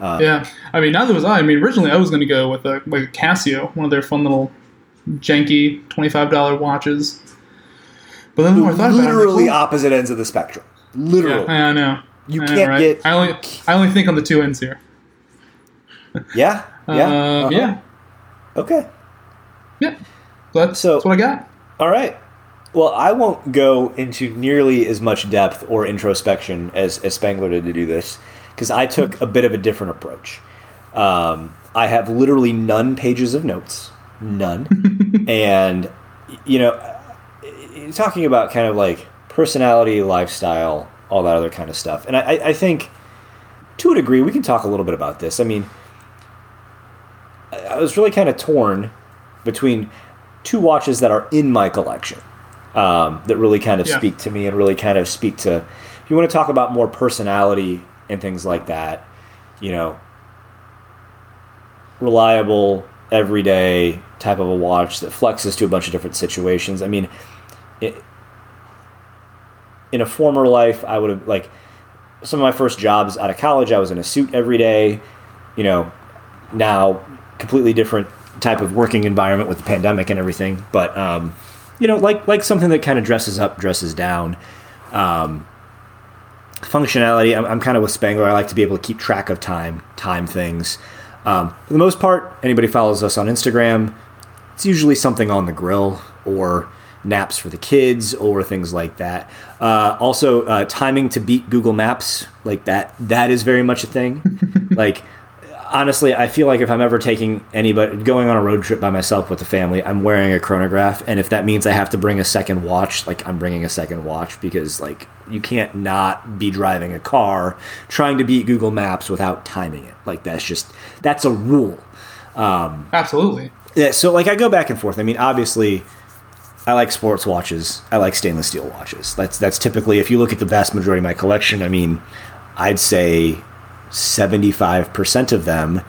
B: yeah, I mean, neither was I. I mean, originally I was going to go with a like a Casio, one of their fun little janky twenty five dollar watches. But then the more I thought about it, like,
A: Literally opposite ends of the spectrum. Literally.
B: yeah, I know.
A: You
B: I know,
A: can't
B: right?
A: get-
B: I only I only think on the two ends here.
A: Yeah. Yeah.
B: Uh,
A: uh-huh.
B: yeah,
A: Okay.
B: yeah. That's,
A: So-
B: that's what I got.
A: All right. Well, I won't go into nearly as much depth or introspection as, as Spangler did to do this because I took a bit of a different approach. Um, I have literally none pages of notes, none. and, you know, talking about kind of like personality, lifestyle, all that other kind of stuff. And I, I- think to a degree we can talk a little bit about this. I mean, I was really kind of torn between two watches that are in my collection um, that really kind of
B: Yeah.
A: speak to me and really kind of speak to. If you want to talk about more personality and things like that, you know, reliable, everyday type of a watch that flexes to a bunch of different situations. I mean, it, in a former life, I would have like some of my first jobs out of college. I was in a suit every day. You know, now completely different type of working environment with the pandemic and everything. But um, you know, like like something that kind of dresses up, dresses down. Um, functionality. I'm, I'm kind of with Spangler. I like to be able to keep track of time, time things. Um, for the most part, anybody follows us on Instagram, it's usually something on the grill or naps for the kids or things like that. Uh, also, uh, timing to beat Google Maps, like that, that is very much a thing. like, honestly, I feel like if I'm ever taking anybody going on a road trip by myself with the family, I'm wearing a chronograph, and if that means I have to bring a second watch, like I'm bringing a second watch because like you can't not be driving a car trying to beat Google Maps without timing it. Like that's just that's a rule.
B: Um, Absolutely.
A: Yeah, so like I go back and forth. I mean, obviously, I like sports watches. I like stainless steel watches. That's that's typically if you look at the vast majority of my collection. I mean, I'd say seventy five percent of them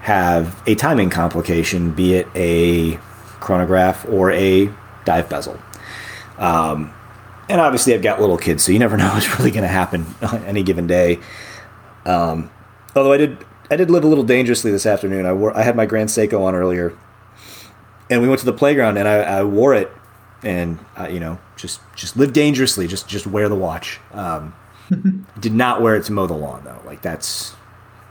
A: have a timing complication, be it a chronograph or a dive bezel. Um, and obviously, I've got little kids, so you never know what's really going to happen on any given day. Um, although I did, I did live a little dangerously this afternoon. I wore, I had my Grand Seiko on earlier, and we went to the playground, and I, I wore it, and uh, you know, just just live dangerously. Just just wear the watch. Um, did not wear it to mow the lawn though. Like that's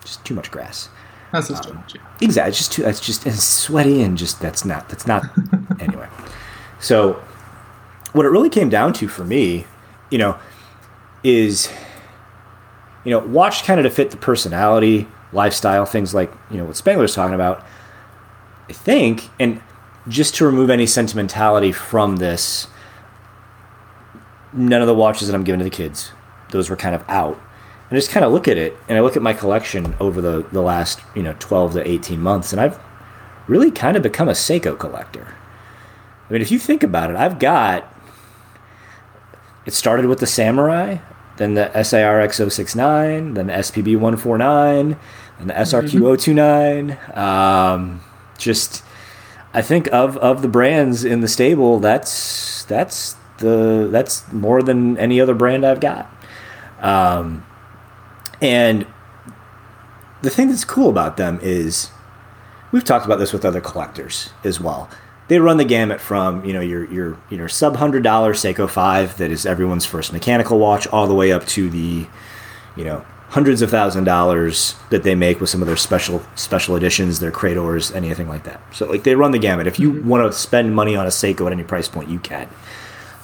A: just too much grass.
B: That's just too um, much. Yeah.
A: Exactly. It's just too. It's just it's sweaty and just that's not. That's not. anyway, so what it really came down to for me, you know, is you know watch kind of to fit the personality, lifestyle, things like you know what Spangler's talking about. I think, and just to remove any sentimentality from this, none of the watches that I'm giving to the kids, those were kind of out. And I just kind of look at it, and I look at my collection over the, the last you know 12 to 18 months, and I've really kind of become a Seiko collector. I mean, if you think about it, I've got. It started with the Samurai, then the SARX 069, then the SPB 149, and the SRQ 029. Um, just, I think of of the brands in the stable, that's that's the that's more than any other brand I've got. Um, and the thing that's cool about them is we've talked about this with other collectors as well. They run the gamut from you know your your your sub hundred dollar Seiko five that is everyone's first mechanical watch, all the way up to the you know hundreds of thousand dollars that they make with some of their special special editions, their Credors, anything like that. So like they run the gamut. If you mm-hmm. want to spend money on a Seiko at any price point, you can.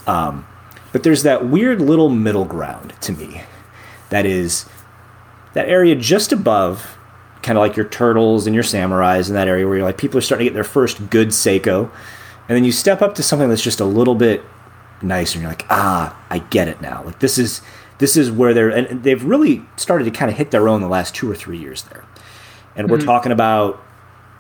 A: Um, but there's that weird little middle ground to me, that is that area just above, kind of like your turtles and your samurais in that area where you're like people are starting to get their first good Seiko, and then you step up to something that's just a little bit nicer, and you're like, ah, I get it now. Like this is this is where they're and they've really started to kind of hit their own the last two or three years there. And we're mm-hmm. talking about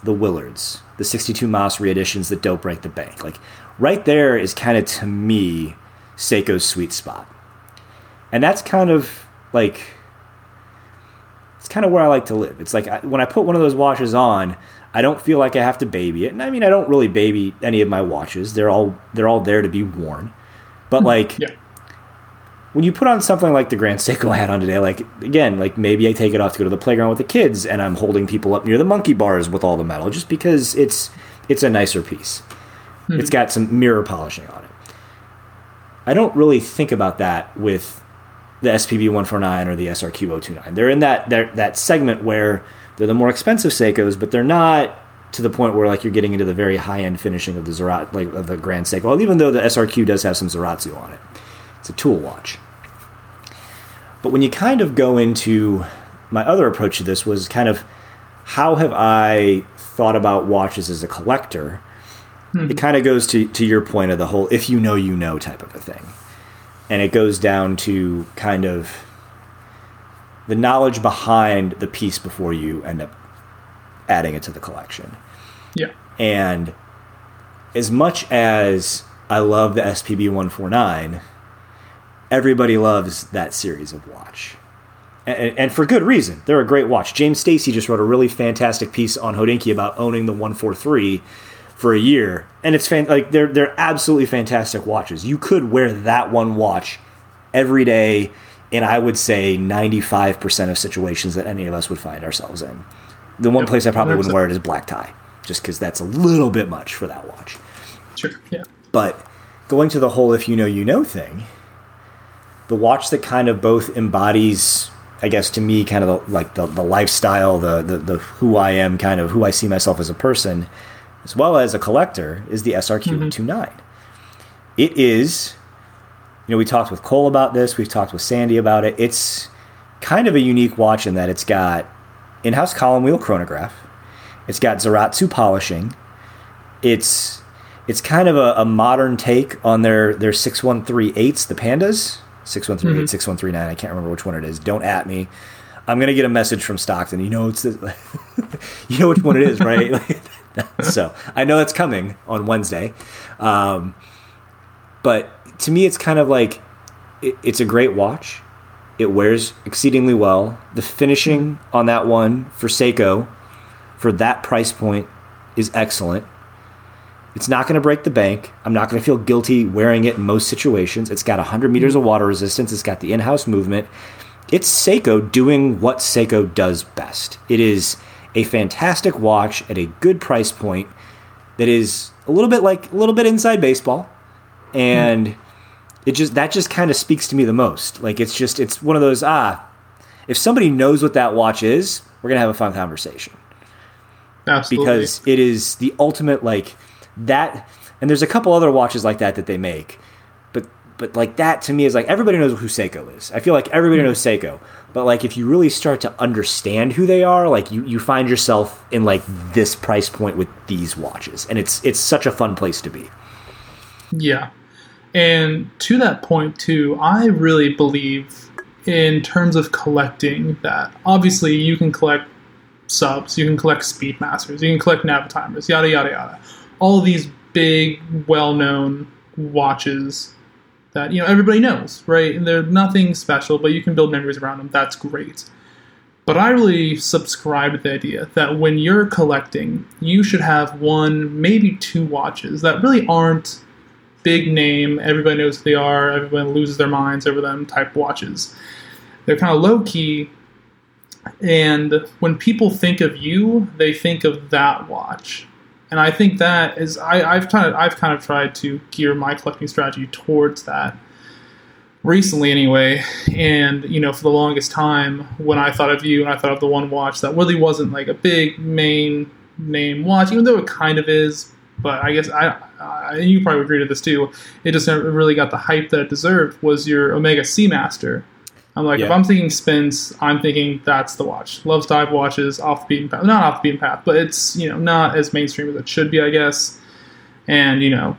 A: the Willards, the 62MAS reeditions that don't break the bank. Like right there is kind of to me Seiko's sweet spot. And that's kind of like it's kind of where I like to live. It's like I, when I put one of those watches on, I don't feel like I have to baby it. And I mean, I don't really baby any of my watches. They're all they're all there to be worn. But mm-hmm. like yeah when you put on something like the Grand Seiko I had on today, like again, like maybe I take it off to go to the playground with the kids, and I'm holding people up near the monkey bars with all the metal, just because it's it's a nicer piece. Hmm. It's got some mirror polishing on it. I don't really think about that with the SPB 149 or the SRQ 029. They're in that that segment where they're the more expensive Seikos, but they're not to the point where like you're getting into the very high end finishing of the Zerat like of the Grand Seiko. Well, even though the SRQ does have some Zaratsu on it. It's a tool watch. But when you kind of go into my other approach to this was kind of how have I thought about watches as a collector? Hmm. It kind of goes to, to your point of the whole if you know, you know type of a thing. And it goes down to kind of the knowledge behind the piece before you end up adding it to the collection.
B: Yeah.
A: And as much as I love the SPB 149, everybody loves that series of watch. And, and, for good reason. They're a great watch. James Stacy just wrote a really fantastic piece on Hodinkee about owning the 143 for a year, and it's fan- like they're they're absolutely fantastic watches. You could wear that one watch every day in I would say 95% of situations that any of us would find ourselves in. The one yep, place I probably 100%. wouldn't wear it is black tie, just because that's a little bit much for that watch.
B: Sure, yeah.
A: But going to the whole if you know you know thing, the watch that kind of both embodies I guess to me, kind of the, like the, the lifestyle, the, the, the who I am, kind of who I see myself as a person, as well as a collector, is the SRQ mm-hmm. 29. It is, you know, we talked with Cole about this, we've talked with Sandy about it. It's kind of a unique watch in that it's got in house column wheel chronograph, it's got Zaratsu polishing, it's it's kind of a, a modern take on their their 6138s, the Pandas 6138, mm-hmm. 6139. I can't remember which one it is. Don't at me. I'm gonna get a message from Stockton. You know it's the, you know which one it is, right? so I know that's coming on Wednesday. Um, but to me, it's kind of like it, it's a great watch. It wears exceedingly well. The finishing on that one for Seiko for that price point is excellent. It's not going to break the bank. I'm not going to feel guilty wearing it in most situations. It's got 100 meters of water resistance. It's got the in house movement. It's Seiko doing what Seiko does best. It is a fantastic watch at a good price point that is a little bit like a little bit inside baseball. And mm. it just that just kind of speaks to me the most. Like it's just it's one of those ah if somebody knows what that watch is, we're going to have a fun conversation.
B: Absolutely.
A: Because it is the ultimate like that and there's a couple other watches like that that they make but like that to me is like everybody knows who Seiko is. I feel like everybody knows mm-hmm. Seiko, but like if you really start to understand who they are, like you you find yourself in like this price point with these watches, and it's it's such a fun place to be.
B: Yeah, and to that point too, I really believe in terms of collecting that. Obviously you can collect subs, you can collect Speedmasters, you can collect Navitimers, yada yada yada. All these big, well-known watches that you know everybody knows, right? And they're nothing special, but you can build memories around them. That's great. But I really subscribe to the idea that when you're collecting, you should have one, maybe two watches that really aren't big name, everybody knows who they are, everyone loses their minds over them type watches. They're kind of low key, And when people think of you, they think of that watch. And I think that is I, I've kind of I've kind of tried to gear my collecting strategy towards that recently anyway. And you know, for the longest time, when I thought of you and I thought of the one watch that really wasn't like a big main name watch, even though it kind of is. But I guess I, I you probably agree to this too. It just never really got the hype that it deserved. Was your Omega Seamaster? I'm like, if I'm thinking Spence, I'm thinking that's the watch. Loves dive watches, off the beaten path. Not off the beaten path, but it's you know not as mainstream as it should be, I guess. And you know,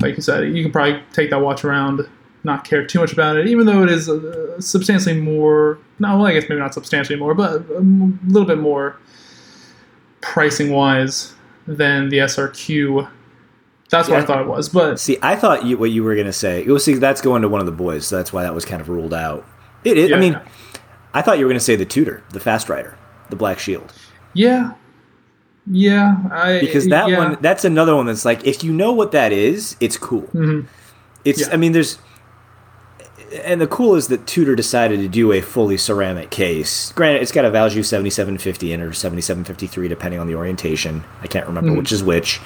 B: like you said, you can probably take that watch around, not care too much about it, even though it is uh, substantially more. No, well, I guess maybe not substantially more, but a little bit more pricing wise than the SRQ. That's what
A: Yeah.
B: I thought it was, but
A: See, I thought you, what you were going to say. Well, see, that's going to one of the boys, so that's why that was kind of ruled out. It is. I mean, I thought you were going to say the Tudor, the Fastrider, the Black Shield,
B: yeah, yeah, I
A: because that
B: yeah.
A: one, that's another one that's like, if you know what that is, it's cool.
B: Mhm.
A: It's.
B: Yeah.
A: I mean, there's. And the cool is that Tudor decided to do a fully ceramic case. Granted, it's got a Valjoux 7750 in or 7753, depending on the orientation. I can't remember
B: Mhm.
A: which is which.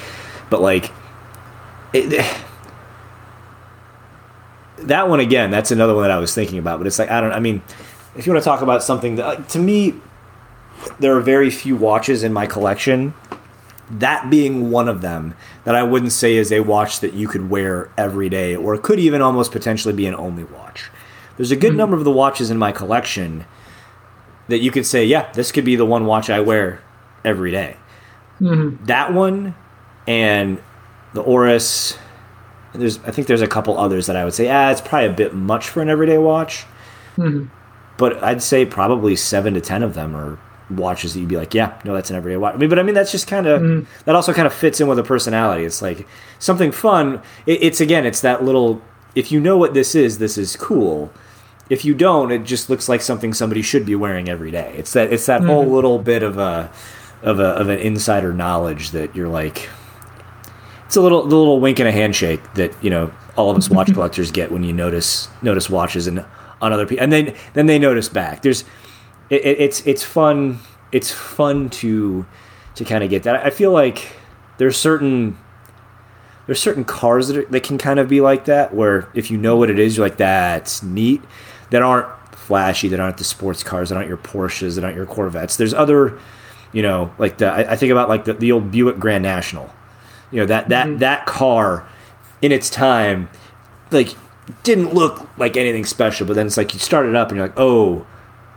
A: But, like, it, that one again, that's another one that I was thinking about. But it's like, I don't I mean, if you want to talk about something that, like, to me, there are very few watches in my collection that being one of them that I wouldn't say is a watch that you could wear every day or could even almost potentially be an only watch. There's a good hmm. number of the watches in my collection that you could say, yeah, this could be the one watch I wear every day. Mm-hmm. That one and the Oris. There's, I think there's a couple others that I would say, ah, it's probably a bit much for an everyday watch. Mm-hmm. But I'd say probably seven to ten of them are watches that you'd be like, yeah, no, that's an everyday watch. I mean, but I mean, that's just kind of mm-hmm. that also kind of fits in with a personality. It's like something fun. It, it's again, it's that little. If you know what this is, this is cool. If you don't, it just looks like something somebody should be wearing every day. It's that it's that whole mm-hmm. little bit of a of a of an insider knowledge that you're like. It's a little the little wink and a handshake that you know all of us watch collectors get when you notice notice watches and on other people, and then then they notice back. There's it, it, it's it's fun it's fun to to kind of get that. I feel like there's certain there's certain cars that, are, that can kind of be like that where if you know what it is, you're like that's neat. That aren't flashy. That aren't the sports cars. That aren't your Porsches. That aren't your Corvettes. There's other, you know, like the I, I think about like the, the old Buick Grand National. You know that that that car in its time, like didn't look like anything special. But then it's like you start it up and you're like, oh,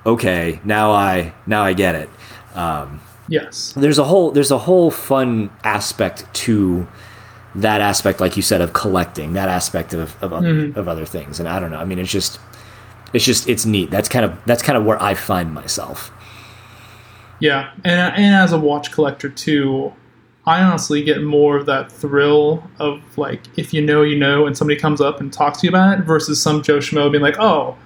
A: okay, now I now I get it. Um,
B: yes,
A: there's a whole there's a whole fun aspect to that aspect, like you said, of collecting that aspect of of, other, of other things. And I don't know. I mean, it's just it's just it's neat. That's kind of that's kind of where I find myself.
B: yeah, and and as a watch collector too, I honestly get more of that thrill of like if you know you know, and somebody comes up and talks to you about it, versus some Joe Schmo being like, oh,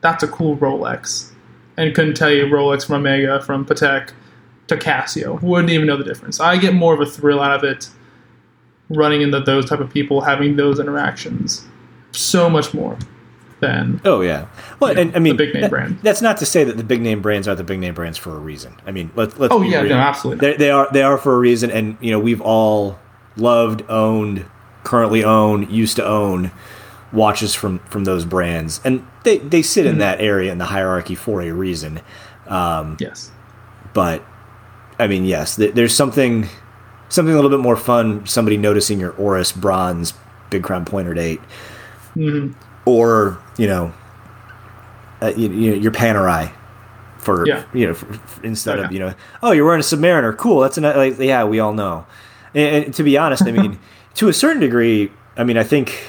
B: that's a cool Rolex, and couldn't tell you Rolex from Omega from Patek to Casio, wouldn't even know the difference. I get more of a thrill out of it running into those type of people, having those interactions, so much more than
A: Oh yeah. Well, and I mean,
B: big name
A: that-
B: brand.
A: That's not to say that the big name brands are the big name brands for a reason. I mean, let, let's.
B: Oh,
A: be
B: yeah,
A: real.
B: no, absolutely
A: They, they are they are for a reason, and you know we've all loved, owned, currently own, used to own watches from from those brands, and they they sit
B: Mm-hmm.
A: in that area in the hierarchy for a reason. Um,
B: yes.
A: but I mean, yes, th- there's something something a little bit more fun. Somebody noticing your Oris bronze Big Crown Pointer date,
B: hmm
A: or you know, uh, you, you know your Panerai for
B: Yeah.
A: you know for, for- instead of you know, oh, you're wearing a Submariner, cool. That's a ni- like, yeah, we all know. And, and to be honest, I mean, to a certain degree, I mean, I think.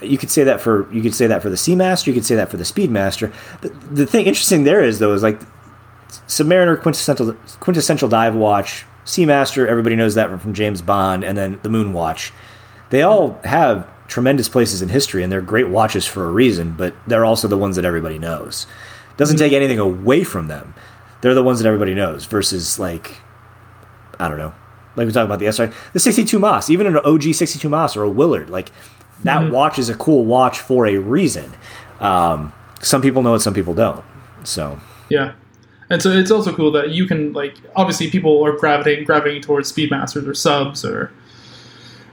A: You could say that for you could say that for the Seamaster. You could say that for the Speedmaster. The, the thing interesting there is though is like Submariner quintessential quintessential dive watch, Seamaster, everybody knows that from James Bond, and then the Moon Watch. They all have tremendous places in history, and they're great watches for a reason. But they're also the ones that everybody knows. Doesn't take anything away from them. They're the ones that everybody knows. Versus like, I don't know, like we talk about the SR, the 62MAS, even an OG 62MAS or a Willard, like that watch is a cool watch for a reason. Um, some people know it, some people don't. So
B: Yeah. And so it's also cool that you can like obviously people are gravitating gravitating towards speedmasters or subs or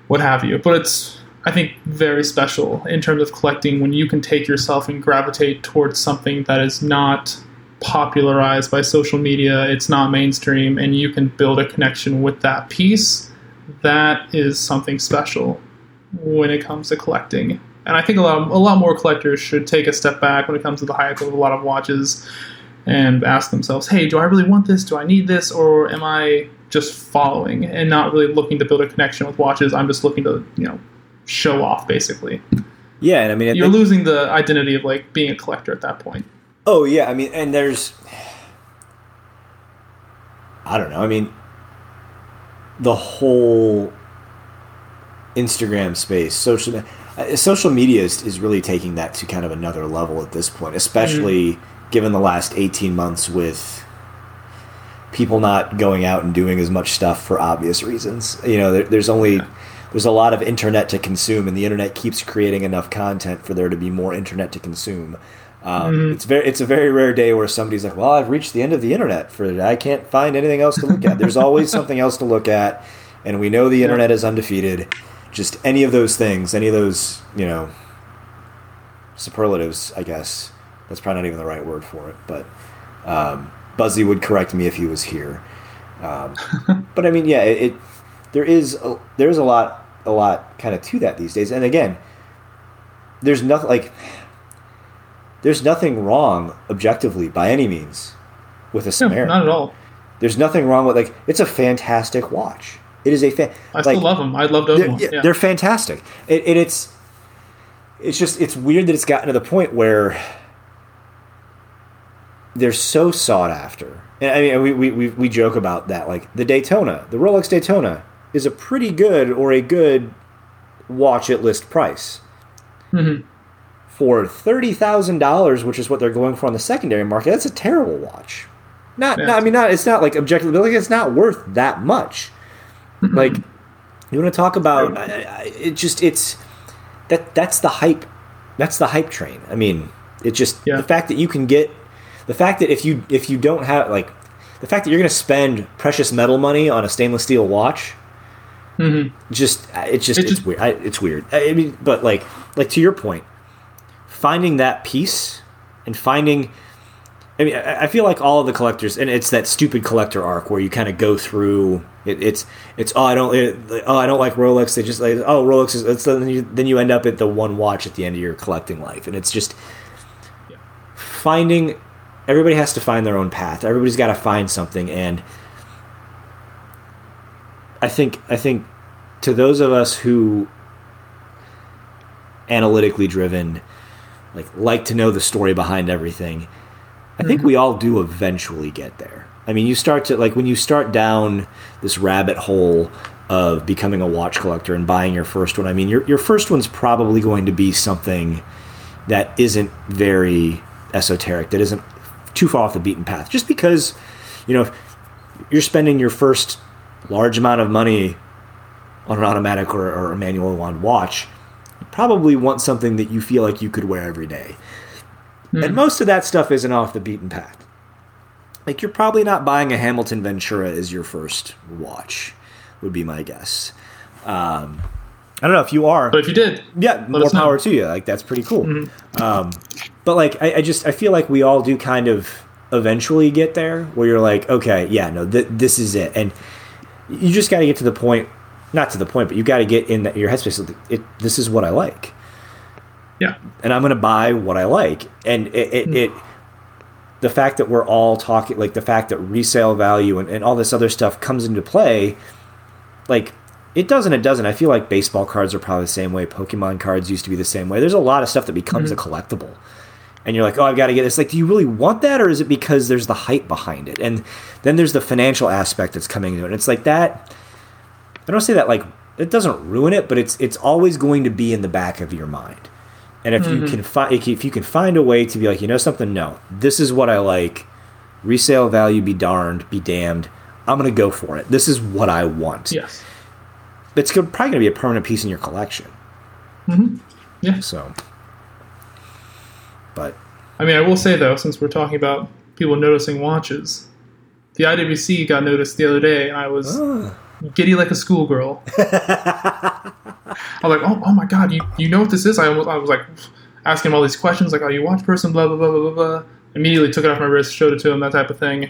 B: what have you. But it's I think very special in terms of collecting when you can take yourself and gravitate towards something that is not popularized by social media, it's not mainstream, and you can build a connection with that piece. That is something special when it comes to collecting. And I think a lot, a lot more collectors should take a step back when it comes to the hype of a lot of watches and ask themselves, hey, do I really want this? Do I need this? Or am I just following and not really looking to build a connection with watches? I'm just looking to, you know, show off basically.
A: yeah, and I mean, I
B: You're
A: think-
B: losing the identity of like being a collector at that point.
A: Oh yeah, I mean, and there's, I don't know. I mean, the whole Instagram space, social uh, social media is, is really taking that to kind of another level at this point, especially given the last eighteen months with people not going out and doing as much stuff for obvious reasons. You know, there, there's only there's a lot of internet to consume, and the internet keeps creating enough content for there to be more internet to consume. Um, It's very it's a very rare day where somebody's like, "Well, I've reached the end of the internet for today. I can't find anything else to look at." There's always something else to look at, and we know the internet is undefeated. Just any of those things, any of those, you know, superlatives, I guess. That's probably not even the right word for it, but um, Buzzy would correct me if he was here. Um, but I mean, yeah, it, it there is a, there's a lot a lot kind of to that these days. And again, there's nothing like there's nothing wrong objectively by any means with a
B: No,
A: Samara.
B: not at all.
A: There's nothing wrong with like it's a fantastic watch. It is a fan.
B: I
A: like,
B: still love them. I'd love own
A: they're,
B: one.
A: yeah,
B: Yeah.
A: they're fantastic. It, it, it's it's just it's weird that it's gotten to the point where they're so sought after. And I mean, we, we, we, we joke about that. Like the Daytona, the Rolex Daytona is a pretty good or a good watch at list price.
B: Mhm.
A: For thirty thousand dollars, which is what they're going for on the secondary market, that's a terrible watch. Not,
B: Yeah.
A: not I mean, not it's not like objectively, but like it's not worth that much. Like you want to talk about I, I, it? Just it's that that's the hype. That's the hype train. I mean, it just
B: Yeah.
A: the fact that you can get the fact that if you if you don't have like the fact that you're going to spend precious metal money on a stainless steel watch.
B: Mhm.
A: Just it's just
B: It
A: it's
B: just-
A: weird. I, it's weird. I mean, but like like to your point, finding that piece and finding. I mean, I feel like all of the collectors, and it's that stupid collector arc where you kind of go through. It, it's it's oh I don't it, oh I don't like Rolex. They just like oh Rolex is it's, then you then you end up at the one watch at the end of your collecting life, and it's just finding. Everybody has to find their own path. Everybody's got to find something, and I think I think to those of us who analytically driven like like to know the story behind everything i think mm-hmm. we all do eventually get there. I mean you start to like when you start down this rabbit hole of becoming a watch collector and buying your first one i mean your, your first one's probably going to be something that isn't very esoteric that isn't too far off the beaten path. Just because you know if you're spending your first large amount of money on an automatic or, or a manual wound watch you probably want something that you feel like you could wear every day. And most of that stuff isn't off the beaten path. Like you're probably not buying a Hamilton Ventura as your first watch, would be my guess. Um, I don't know if you are.
B: But if you did,
A: yeah, more
B: us know.
A: power to you. Like that's pretty cool. Um, but like I, I just I feel like we all do kind of eventually get there where you're like, okay, yeah, no, th- this is it, and you just got to get to the point. Not to the point, but you got to get in that your headspace. It, this is what I like
B: yeah.
A: and I'm going to buy what I like. And it, it, hmm. it, the fact that we're all talking, like the fact that resale value and, and all this other stuff comes into play, like it does and it doesn't. I feel like baseball cards are probably the same way. Pokemon cards used to be the same way. There's a lot of stuff that becomes mm-hmm. a collectible. And you're like, oh, I've got to get this. Like, do you really want that, or is it because there's the hype behind it? And then there's the financial aspect that's coming into it. And it's like that. I don't say that like it doesn't ruin it, but it's it's always going to be in the back of your mind. And if you mm-hmm. can find if you can find a way to be like, you know something, no, this is what I like. Resale value be darned, be damned. I'm gonna go for it. This is what I want.
B: Yes.
A: It's probably gonna be a permanent piece in your collection. Mm-hmm.
B: Yeah.
A: So, but
B: I mean, I will say though, since we're talking about people noticing watches, the IWC got noticed the other day, and I was
A: Ah.
B: giddy like a schoolgirl. I was like, oh, oh my god, you, you know what this is? I almost I was like asking him all these questions, like, are you a watch person? Blah blah blah blah blah blah. Immediately took it off my wrist, showed it to him, that type of thing. I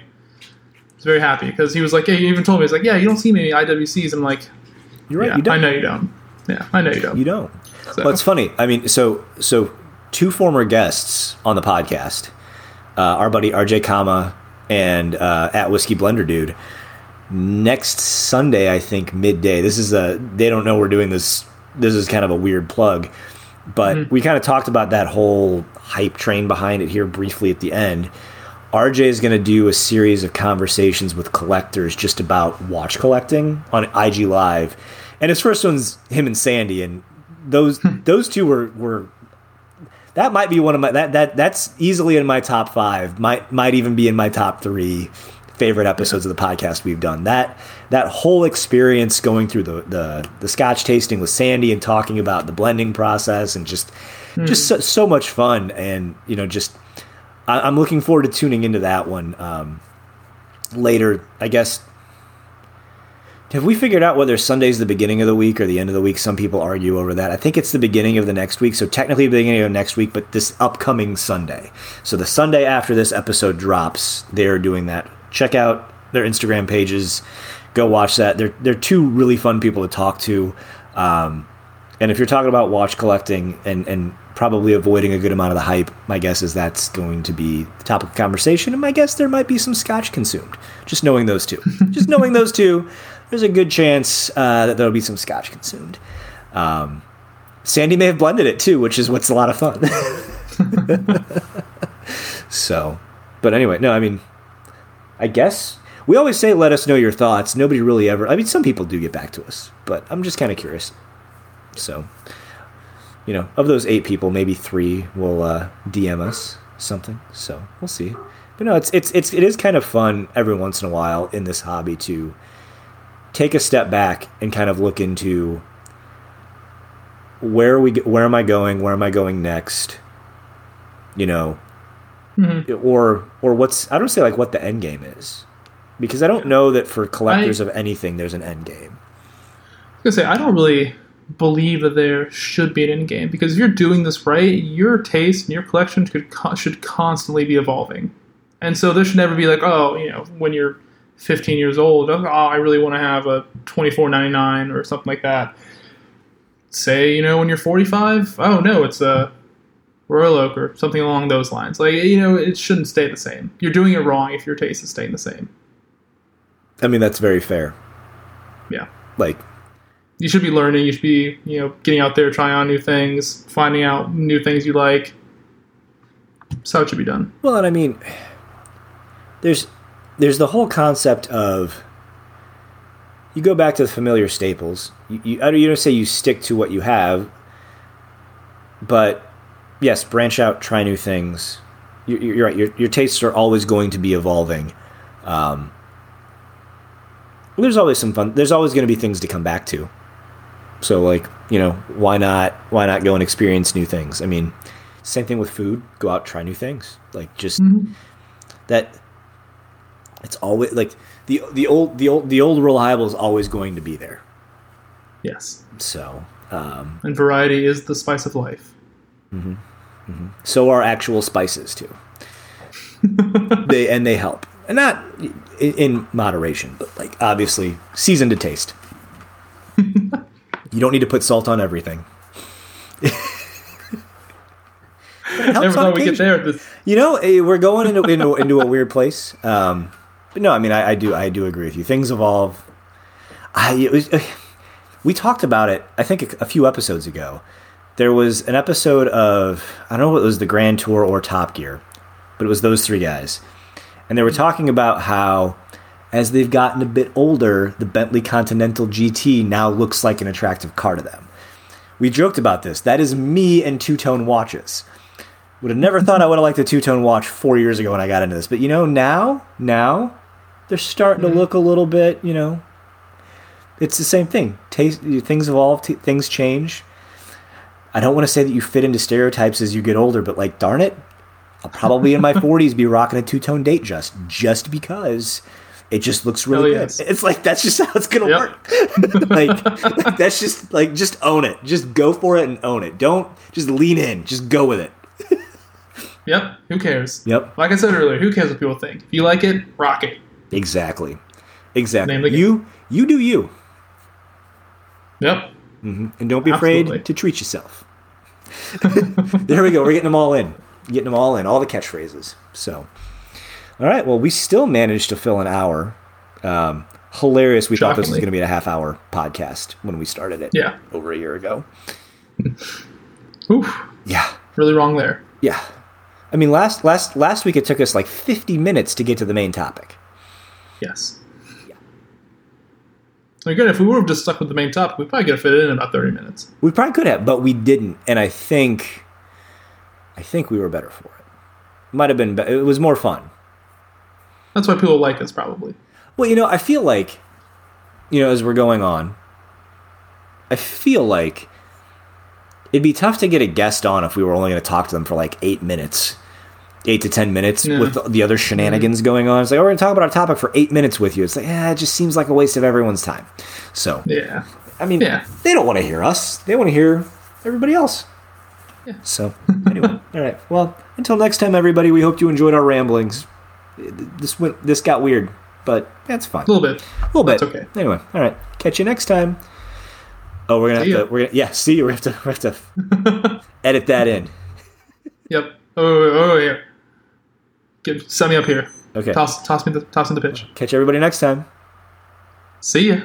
B: was very happy because he was like, yeah, he even told me, he's like, yeah, you don't see many IWCs. I'm like,
A: You're right.
B: yeah,
A: you don't.
B: I know you don't. Yeah, I know you don't.
A: You don't.
B: So-
A: Well, it's funny. I mean, so so two former guests on the podcast, uh, our buddy RJ Kama and uh, at Whiskey Blender Dude. Next Sunday, I think midday. This is a. They don't know we're doing this. This is kind of a weird plug, but we kind of talked about that whole hype train behind it here briefly at the end. RJ is going to do a series of conversations with collectors just about watch collecting on IG Live, and his first one's him and Sandy, and those those two were were that might be one of my that that that's easily in my top five. Might might even be in my top three favorite episodes of the podcast we've done. That that whole experience going through the the, the Scotch tasting with Sandy and talking about the blending process and just just so, so much fun and you know just I, I'm looking forward to tuning into that one um, later. I guess. Have we figured out whether Sunday's the beginning of the week or the end of the week? Some people argue over that. I think it's the beginning of the next week, so technically the beginning of next week, but this upcoming Sunday. So the Sunday after this episode drops, they're doing that. Check out their Instagram pages. Go watch that. They're they're two really fun people to talk to. Um, and if you're talking about watch collecting and, and probably avoiding a good amount of the hype, my guess is that's going to be the topic of conversation. And my guess there might be some scotch consumed. Just knowing those two. Just knowing those two, there's a good chance uh, that there'll be some scotch consumed. Um, Sandy may have blended it too, which is what's a lot of fun. so, but anyway, no, I mean, I guess we always say let us know your thoughts. Nobody really ever. I mean, some people do get back to us, but I'm just kind of curious. So, you know, of those eight people, maybe three will uh, DM us something. So we'll see. But no, it's it's it's it is kind of fun every once in a while in this hobby to take a step back and kind of look into where are we where am I going? Where am I going next? You know, mm-hmm. or or what's I don't say like what the end game is because I don't know that for collectors
B: I-
A: of anything there's an end game.
B: I was gonna say I don't really believe that there should be an end game because if you're doing this right, your taste and your collection could should constantly be evolving, and so there should never be like, oh, you know, when you're 15 years old, oh, I really want to have a 24.99 or something like that. Say, you know, when you're 45, oh no, it's a Royal Oak or something along those lines. Like, you know, it shouldn't stay the same. You're doing it wrong if your taste is staying the same.
A: I mean that's very fair.
B: Yeah.
A: Like
B: you should be learning. You should be, you know, getting out there, trying on new things, finding out new things you like. That's how it should be done.
A: Well, and I mean, there's there's the whole concept of you go back to the familiar staples. You, you, I don't, you don't say you stick to what you have, but yes, branch out, try new things. You, you're right. Your, your tastes are always going to be evolving. Um, there's always some fun. There's always going to be things to come back to. So, like, you know, why not? Why not go and experience new things? I mean, same thing with food. Go out, try new things. Like, just that. It's always like the the old the old the old reliable is always going to be there.
B: Yes.
A: So, um,
B: And variety is the spice of life.
A: so are actual spices too. they and they help, and not in, in moderation, but like obviously seasoned to taste. you don't need to put salt on everything.
B: Never thought we get there this.
A: You know, eh, we're going into into, into a weird place. Um, but no, I mean, I, I do I do agree with you. Things evolve. I was, eh, we talked about it. I think a, a few episodes ago. There was an episode of I don't know it was the Grand Tour or Top Gear, but it was those three guys, and they were talking about how as they've gotten a bit older, the Bentley Continental GT now looks like an attractive car to them. We joked about this. That is me and two tone watches. Would have never thought I would have liked a two tone watch four years ago when I got into this. But you know, now, now, they're starting to mm-hmm. look a little bit, you know, it's the same thing. Taste, things evolve, t- things change. I don't want to say that you fit into stereotypes as you get older, but like, darn it, I'll probably in my 40s be rocking a two tone date just just because it just looks really
B: Hell
A: good.
B: yes.
A: It's like that's just how it's gonna
B: Yep.
A: work. like that's just like just own it. Just go for it and own it. Don't just lean in. Just go with it.
B: Yep. Who cares?
A: Yep.
B: Like I said earlier, who cares what people think? If you like it, rock it.
A: Exactly. Exactly.
B: Name.
A: You you do you.
B: Yep.
A: And don't be afraid to treat yourself. there we go. We're getting them all in. Getting them all in. All the catchphrases. So, all right. Well, we still managed to fill an hour. Um, hilarious. We thought this was going to be a half hour podcast when we started it.
B: Yeah.
A: Over a year ago.
B: Oof.
A: Yeah.
B: Really wrong there.
A: Yeah. I mean, last last last week it took us like 50 minutes to get to the main topic.
B: Yes. Again, if we would have just stuck with the main topic, we probably could have fit it in about 30 minutes.
A: We probably could have, but we didn't. And I think, I think we were better for it. Might have been. Be- it was more fun.
B: That's why people like us, probably.
A: Well, you know, I feel like, you know, as we're going on, I feel like it'd be tough to get a guest on if we were only going to talk to them for like eight minutes, eight to ten minutes
B: Yeah.
A: with the, the other shenanigans going on. It's like, oh, we're going to talk about our topic for eight minutes with you. It's like, yeah, it just seems like a waste of everyone's time. So,
B: Yeah.
A: I mean,
B: Yeah.
A: they don't want to hear us. They want to hear everybody else.
B: Yeah.
A: So, anyway, all right. Well, until next time, everybody. We hope you enjoyed our ramblings. This went. This got weird, but that's fine.
B: A little bit.
A: A little bit.
B: That's okay.
A: Anyway, all right. Catch you next time. Oh, we're gonna
B: See
A: have
B: ya.
A: to. We're gonna, yeah. See you. We have to. We have to edit that in.
B: Yep. Oh, oh, oh here. Give, set me up here.
A: Okay.
B: Toss, toss me the, toss me the pitch.
A: Catch everybody next time.
B: See ya.